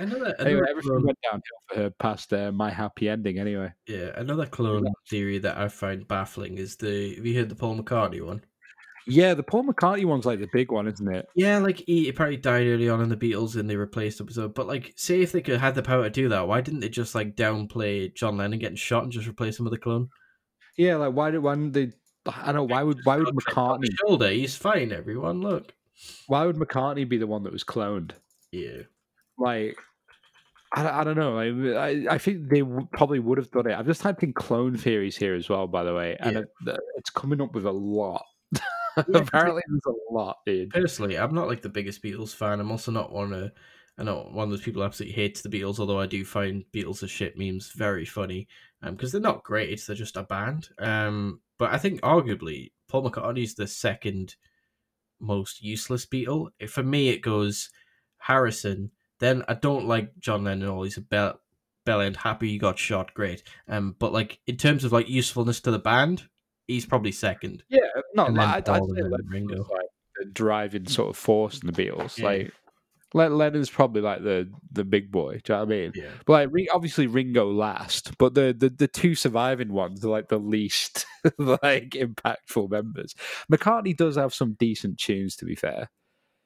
Another, anyway, everything clone, went downhill for her past uh, my happy ending. Anyway, yeah, another clone theory that I find baffling is the. Have you heard the Paul McCartney one? Yeah, the Paul McCartney one's like the big one, isn't it? Yeah, like he apparently died early on in the Beatles and they replaced him. So, but like, say if they could had the power to do that, why didn't they just like downplay John Lennon getting shot and just replace him with a clone? Yeah, like why did why didn't they? I don't know why would why would Got tripped on the McCartney shoulder? He's fine. Everyone, look. why would McCartney be the one that was cloned? Yeah, Like, I, don't- I don't know. I, I I think they w- probably would have done it. I've just typed in clone theories here as well, by the way, and Yeah. it, it's coming up with a lot. Apparently, there's a lot, dude. personally, I'm not like the biggest Beatles fan. I'm also not one of. I know one of those people who absolutely hates the Beatles, although I do find Beatles as shit memes very funny. Um, because they're not great, they're just a band. Um, but I think arguably Paul McCartney's the second most useless Beatle. For me, it goes Harrison. Then I don't like John Lennon. all. he's a bell bell end. Happy you got shot, great. Um, but like in terms of like usefulness to the band, he's probably second. Yeah, no, like, I'd, I'd say Ringo. like the driving sort of force in the Beatles. Yeah. Like, Len- Lennon's probably like the the big boy. Do you know what I mean? Yeah. But like, obviously Ringo last, but the, the the two surviving ones are like the least like impactful members. McCartney does have some decent tunes, to be fair.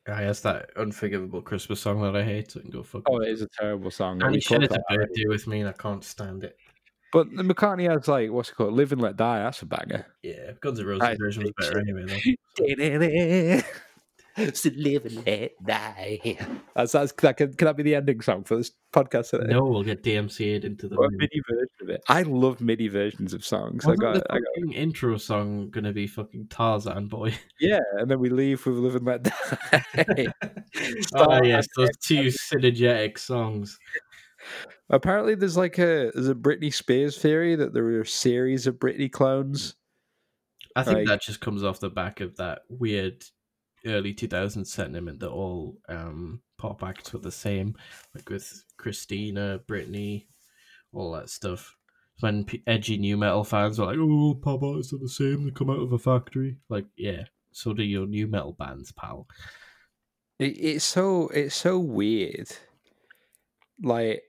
I has that unforgivable Christmas song that I hate. So I can go fuck. Oh, it is a terrible song. and he shared a birthday with me, and I can't stand it. But the McCartney has like what's it called? Live and Let Die. That's a banger. Yeah, Guns N' Roses I version was better so. anyway. Though. to live and let die. That's, that's that can, can that be the ending song for this podcast? Today? No, we'll get DMCA'd into the Or a moon. MIDI version of it. I love MIDI versions of songs. I Wasn't got, the I got, intro song gonna be fucking Tarzan boy? yeah, and then we leave with "Live and Let Die." oh yes, those two synergetic songs. Apparently, there's like a there's a Britney Spears theory that there are a series of Britney clones. I think Like- that just comes off the back of that weird early 2000s sentiment that all um, pop acts were the same, like with Christina, Britney, all that stuff. When p- edgy nu metal fans were like, "Oh, pop artists are the same; they come out of a factory." Like, yeah, so do your nu metal bands, pal. It, it's so it's so weird. Like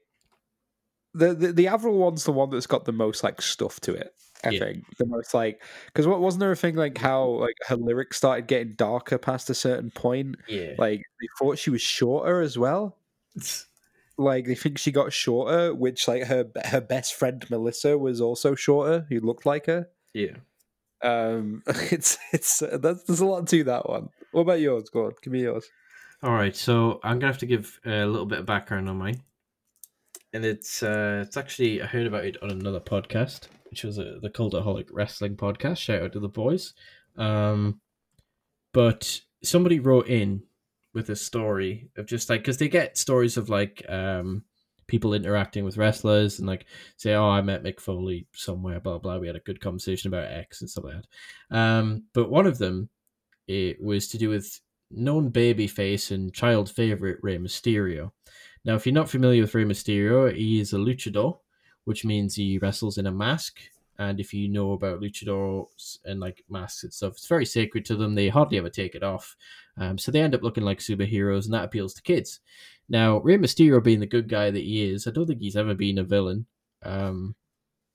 the, the the Avril one's the one that's got the most like stuff to it. I Yeah. think the most like because what wasn't there a thing like how like her lyrics started getting darker past a certain point. Yeah, Like they thought she was shorter as well. Like they think she got shorter, which like her her best friend Melissa was also shorter, who looked like her. yeah. Um, it's it's uh, that's, there's a lot to that one. What about yours? Go on, give me yours. All right, so I'm gonna have to give a little bit of background on mine, and it's uh, it's actually I heard about it on another podcast, which was a, the Cultaholic Wrestling podcast. Shout out to the boys. Um, but somebody wrote in with a story of just like because they get stories of like um people interacting with wrestlers and like say, oh, I met Mick Foley somewhere, blah blah. We had a good conversation about X and stuff like that. Um, but one of them it was to do with known babyface and child favorite Rey Mysterio. Now, if you're not familiar with Rey Mysterio, he is a luchador, which means he wrestles in a mask. And if you know about luchadors and like masks and stuff, it's very sacred to them. They hardly ever take it off. Um, so they end up looking like superheroes, and that appeals to kids. Now, Rey Mysterio being the good guy that he is, I don't think he's ever been a villain. Um,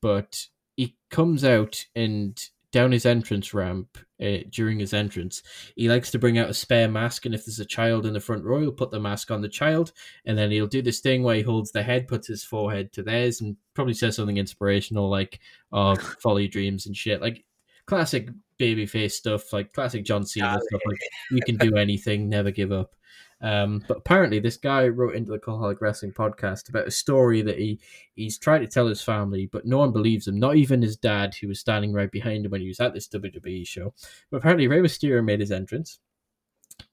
but he comes out and down his entrance ramp uh, during his entrance, he likes to bring out a spare mask, and if there's a child in the front row, he'll put the mask on the child, and then he'll do this thing where he holds the head, puts his forehead to theirs, and probably says something inspirational like "Oh, follow your dreams" and shit, like classic babyface stuff, like classic John Cena stuff, like "We can do anything, never give up." Um, but apparently, this guy wrote into the Cultaholic Wrestling podcast about a story that he he's tried to tell his family, but no one believes him. Not even his dad, who was standing right behind him when he was at this WWE show. But apparently, Rey Mysterio made his entrance.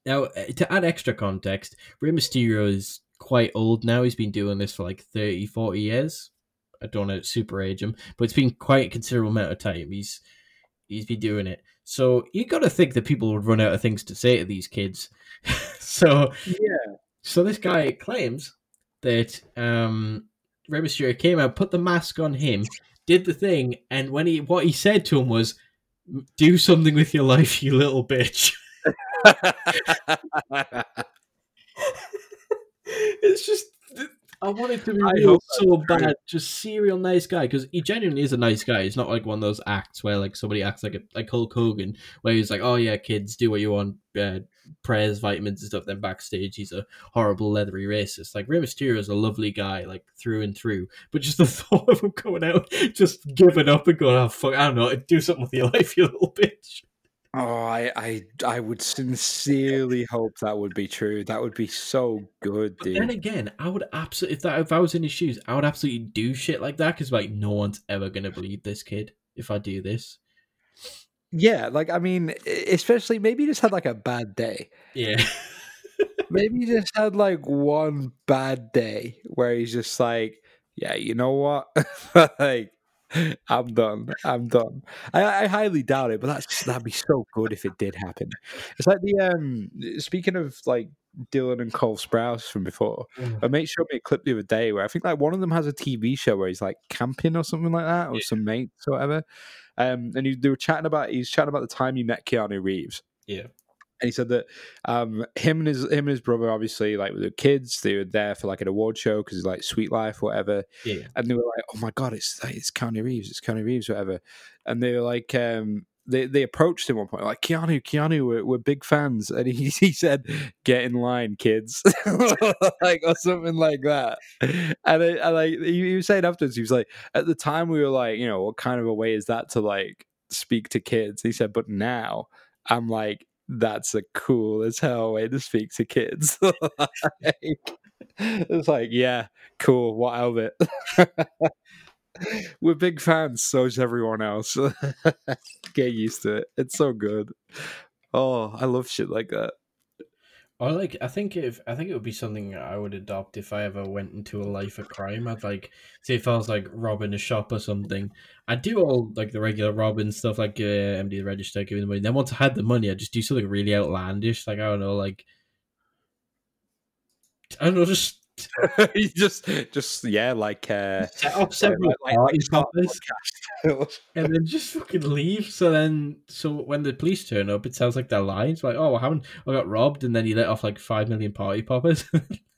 Now, uh, to add extra context, Rey Mysterio is quite old now. He's been doing this for like 30, 40 years. I don't know, super age him, but it's been quite a considerable amount of time. He's he's been doing it. So you got to think that people would run out of things to say to these kids. so Yeah, so this guy claims that um, Rey Mysterio came out, put the mask on him, did the thing, and when he what he said to him was, "Do something with your life, you little bitch." it's just I wanted to be I real so that's true. bad, just serial nice guy because he genuinely is a nice guy. He's not like one of those acts where like somebody acts like a, like Hulk Hogan, where he's like, "Oh yeah, kids, do what you want, uh, prayers, vitamins, and stuff." Then backstage, he's a horrible leathery racist. Like Rey Mysterio is a lovely guy, like through and through. But just the thought of him coming out, just giving up and going, "Oh fuck, I don't know, do something with your life, you little bitch." Oh, I, I, I would sincerely hope that would be true. That would be so good, But dude. then again, I would absolutely if that if I was in his shoes, I would absolutely do shit like that because like no one's ever gonna believe this kid if I do this. yeah, like I mean, especially maybe he just had like a bad day. Yeah, Maybe he just had like one bad day where he's just like, yeah, you know what, like. I'm done. I'm done. I, I highly doubt it, but that's that'd be so good if it did happen. It's like the um. Speaking of like Dylan and Cole Sprouse from before, I mate showed me a clip the other day where I think like one of them has a TV show where he's like camping or something like that, or Yeah. some mates or whatever. Um, and he, they were chatting about he's chatting about the time he met Keanu Reeves. Yeah. And he said that um, him and his him and his brother obviously like with the kids they were there for like an award show because like Suite Life whatever yeah, and they were like, "Oh my god, it's it's Keanu Reeves, it's Keanu Reeves, whatever." And they were like, um, they they approached him one point like, "Keanu, Keanu, we're, we're big fans," and he, he said, "Get in line, kids," like or something like that. And, I, like he, he was saying afterwards, he was like, "At the time, we were like, you know, what kind of a way is that to like speak to kids?" He said, "But now, I'm like." That's a cool as hell way to speak to kids. like, it's like, yeah, cool. What of it? We're big fans. So's everyone else. Get used to it. It's so good. Oh, I love shit like that. Or like, I think if I think it would be something I would adopt if I ever went into a life of crime. I'd like, say, if I was like robbing a shop or something, I'd do all like the regular robbing stuff, like uh, empty the register, giving the money. Then once I had the money, I'd just do something really outlandish, like I don't know, like I don't know, just you just, just yeah, like uh, set up several like, poppers and then just fucking leave. So then, so when the police turn up, it sounds like they're lying. It's like, oh, what happened? I got robbed, and then he let off like five million party poppers.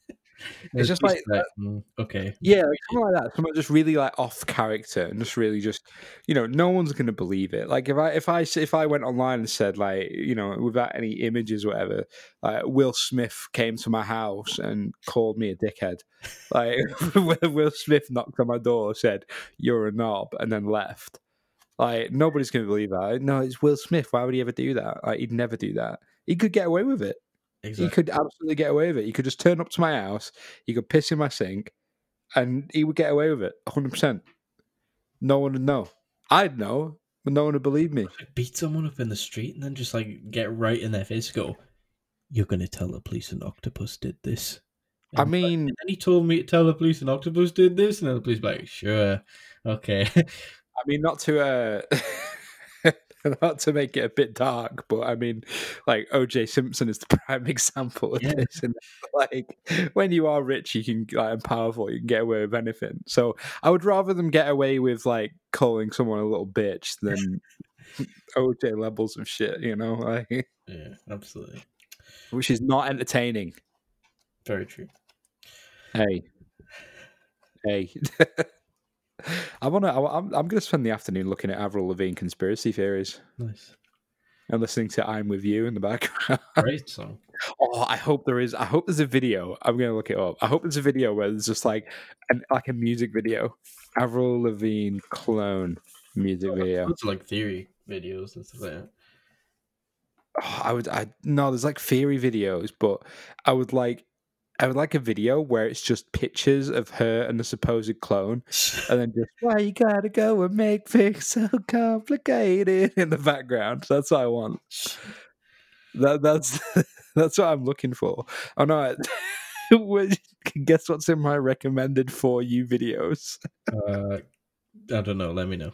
It's just like, mm, okay, yeah, like something like that. Someone just really like off character and just really just, you know, no one's gonna believe it. Like if I if I if I went online and said like, you know, without any images, or whatever, like Will Smith came to my house and called me a dickhead. Like Will Smith knocked on my door, said you're a knob, and then left. Like nobody's gonna believe that. No, it's Will Smith. Why would he ever do that? Like he'd never do that. He could get away with it. Exactly. He could absolutely get away with it. He could just turn up to my house, he could piss in my sink, and he would get away with it 100%. No one would know. I'd know, but no one would believe me. Like, beat someone up in the street and then just like get right in their face. Go, you're gonna tell the police an octopus did this. I And like, mean, and he told me to tell the police an octopus did this, and then the police be like, sure, okay. I mean, not to uh, not to make it a bit dark, but I mean, like OJ Simpson is the prime example of Yeah. this. And like, when you are rich, you can like and powerful, you can get away with anything. So I would rather them get away with like calling someone a little bitch than OJ levels of shit. You know, like, yeah, absolutely, which is not entertaining. very true. Hey, hey. I want to. I'm. I'm going to spend the afternoon looking at Avril Lavigne conspiracy theories Nice, and listening to "I'm with You" in the background. great song. oh, I hope there is. I hope there's a video. I'm going to look it up. I hope there's a video where there's just like, an, like a music video, Avril Lavigne clone music video. Lots of like theory videos and stuff like that. Oh, I would. I no. There's like theory videos, but I would like. I would like a video where it's just pictures of her and the supposed clone, and then just why you gotta go and make things so complicated in the background. That's what I want. That that's that's what I'm looking for. Oh no! I- Guess what's in my recommended for you videos? Uh, I don't know. Let me know.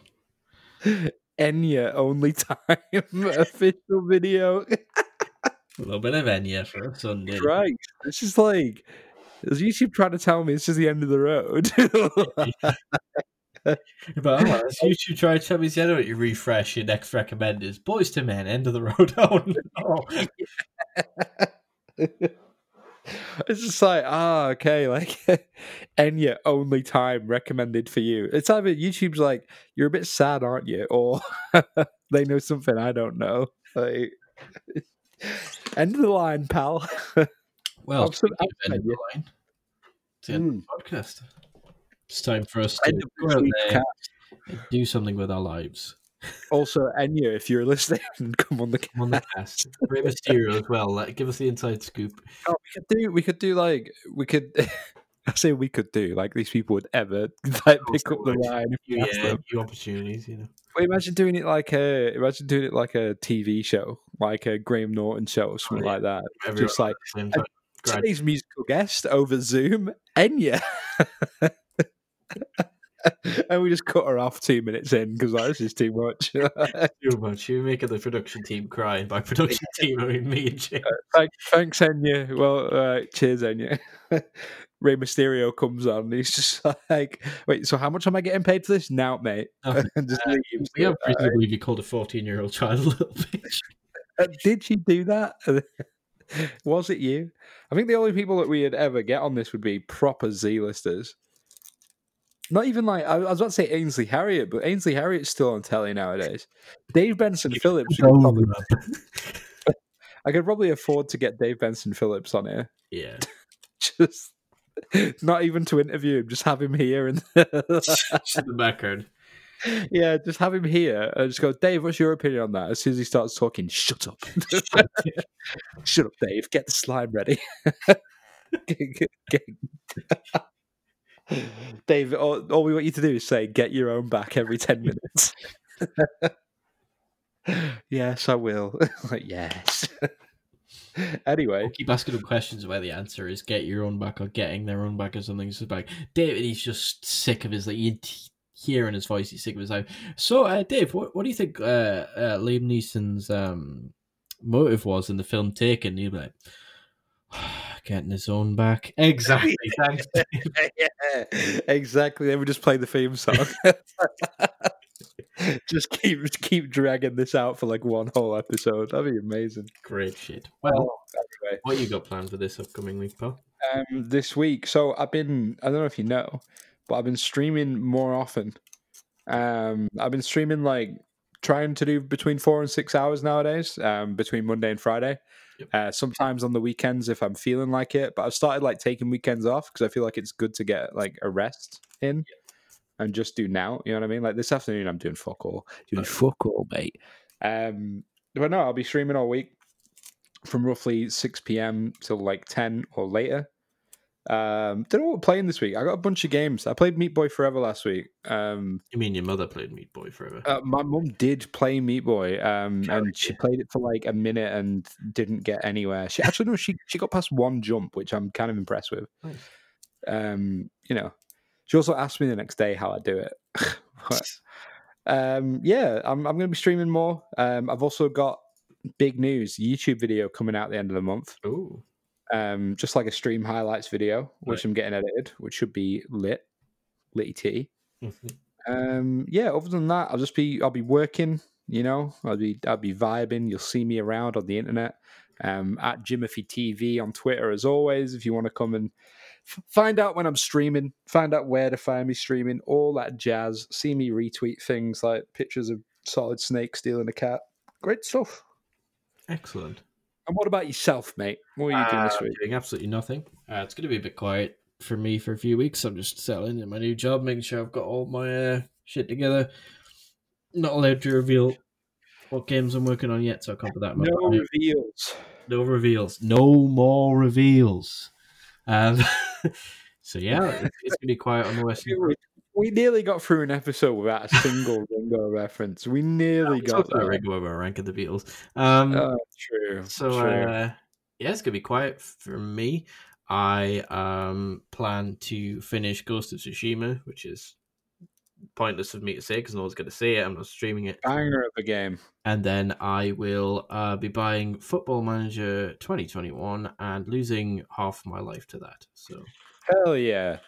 Enya only time official video. A little bit of Enya for a Sunday. Right? It's just like is YouTube trying to tell me it's just the end of the road? But oh, YouTube try to tell me, I know what you refresh your next recommend is Boyz II Men, End of the Road. Oh no. it's just like, ah, okay, like Enya only time recommended for you. It's either YouTube's like, you're a bit sad, aren't you? Or they know something I don't know. Like end of the line, pal. Well, I'm so- I'm end of the line, it's the end of the podcast. It's time for us to End of go out there and do something with our lives. Also, Enya, if you're listening, come on the Come on the cast. Rey Mysterio as well. Like, give us the inside scoop. Oh, we could do we could do like we could I say we could do like these people would ever like pick up the line if you Yeah, new opportunities, you know. Well, imagine doing it like a imagine doing it like a TV show, like a Graham Norton show or something yeah. like that. Everyone Just like at the same time. Grad- today's musical guest over Zoom, Enya. and we just cut her off two minutes in because like, this is too much. too much. You're making the production team cry. And by production team, I mean me and Jay. Thank, thanks, Enya. Well, uh, cheers, Enya. Rey Mysterio comes on. And he's just like, "Wait, so how much am I getting paid for this?" Now, mate, and just Uh, leaves. We have reason to believe you called a 14 year old child a little bitch. uh, did she do that? Was it you? I think the only people that we would ever get on this would be proper Z-listers. Not even like I I was about to say Ainsley Harriott, but Ainsley Harriott's still on telly nowadays. Dave Benson Phillips, could probably, I could probably afford to get Dave Benson Phillips on here. yeah. Just not even to interview him, just have him here and Just in the background. yeah, just have him here and just go, Dave, what's your opinion on that? As soon as he starts talking, shut up. shut up, Dave. Get the slime ready. Get- get- Dave, all, all we want you to do is say, get your own back every 10 minutes. yes, I will. yes. anyway, I'll keep asking him questions where the answer is get your own back or getting their own back or something. So like David, he's just sick of his like you hear in his voice, he's sick of his life. So uh, Dave, what what do you think uh, uh, Liam Neeson's um, motive was in the film Taken? You'd be like getting his own back. Exactly. Thanks. Yeah, exactly. They would just play the theme song. just keep keep dragging this out for like one whole episode. That'd be amazing. Great shit. Well, anyway, what you got planned for this upcoming week, pal? um, this week, so I've been I don't know if you know, but I've been streaming more often. Um, I've been streaming like trying to do between four and six hours nowadays. Um, between Monday and Friday. Yep. Uh, sometimes on the weekends if I'm feeling like it, but I've started like taking weekends off because I feel like it's good to get like a rest in and just do now. You know what I mean? Like this afternoon, I'm doing fuck all, doing fuck all, mate. Um, but no, I'll be streaming all week from roughly six p.m. till like ten or later. Um, don't know what we're playing this week. I got a bunch of games. I played Meat Boy Forever last week. Um, You mean your mother played Meat Boy forever? uh, my mum did play Meat Boy, um, and she played it for like a minute and didn't get anywhere. She actually no, she she got past one jump, which I'm kind of impressed with. Nice. Um, you know, she also asked me the next day how I do it. But, um, yeah, I'm I'm going to be streaming more. Um, I've also got big news: YouTube video coming out at the end of the month. Oh, Um, just like a stream highlights video, which Right. I'm getting edited, which should be lit, litty titty. Mhm. Um, yeah. Other than that, I'll just be I'll be working. You know, I'll be I'll be vibing. You'll see me around on the internet. Um, at Jimothy TV on Twitter as always. If you want to come and find out when I'm streaming, find out where to find me streaming, all that jazz. See me retweet things like pictures of Solid Snake stealing a cat. Great stuff. excellent. And what about yourself, mate? What are you doing this Uh, week? Doing absolutely nothing. Uh, it's going to be a bit quiet for me for a few weeks. I'm just settling in my new job, making sure I've got all my uh, shit together. Not allowed to reveal what games I'm working on yet, so I can't put that in my No reveals. no reveals. No more reveals. Um, so yeah, it's, it's going to be quiet on the West. We nearly got through an episode without a single Ringo reference. We nearly got also a there. Ringo over a rank of the Beatles. Um, Oh, true. So true. uh, yeah, it's gonna be quiet for me. I um plan to finish Ghost of Tsushima, which is pointless of me to say because no one's gonna see it. I'm not streaming it, banger of a game. and then I will uh, be buying Football Manager 2021 and losing half my life to that. So Hell yeah.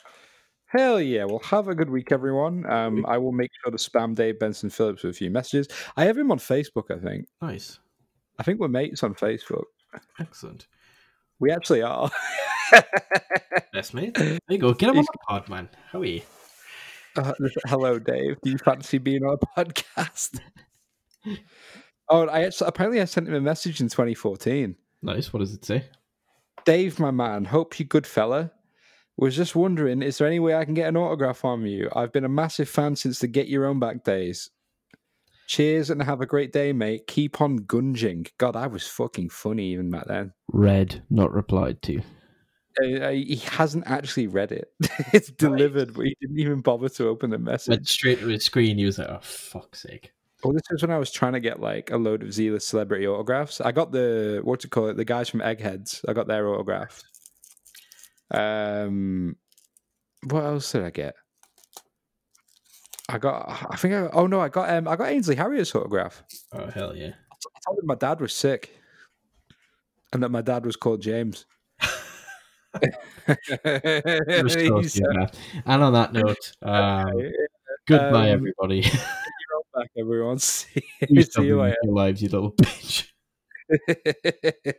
Hell yeah. Well, have a good week, everyone. Um, I will make sure to spam Dave Benson Phillips with a few messages. I have him on Facebook, I think. nice, I think we're mates on Facebook. excellent. We actually are. That's me. There you go. Get him on the pod, man. How are you? Uh, hello, Dave. Do you fancy being on a podcast? oh, I actually, apparently I sent him a message in 2014. Nice. What does it say? Dave, my man, hope you're good fella. Was just wondering, is there any way I can get an autograph from you? I've been a massive fan since the Get Your Own Back days. Cheers and have a great day, mate. Keep on gunging. God, I was fucking funny even back then. Read, not replied to. Uh, he hasn't actually read it. it's delivered, but he didn't even bother to open the message. Went straight to his screen. He was like, "Oh fuck's sake." Well, this was when I was trying to get like a load of Zealous celebrity autographs. I got the what to call it, the guys from Eggheads. I got their autograph. Um, what else did I get? I got. I think. I, oh no, I got. Um, I got Ainsley Harriott's autograph. Oh hell yeah. I told him my dad was sick, and that my dad was called James. Just He talking said, about- and on that note, um, goodbye, Um, everybody. "You're back, everyone. See, You see you your lives, you little bitch. later.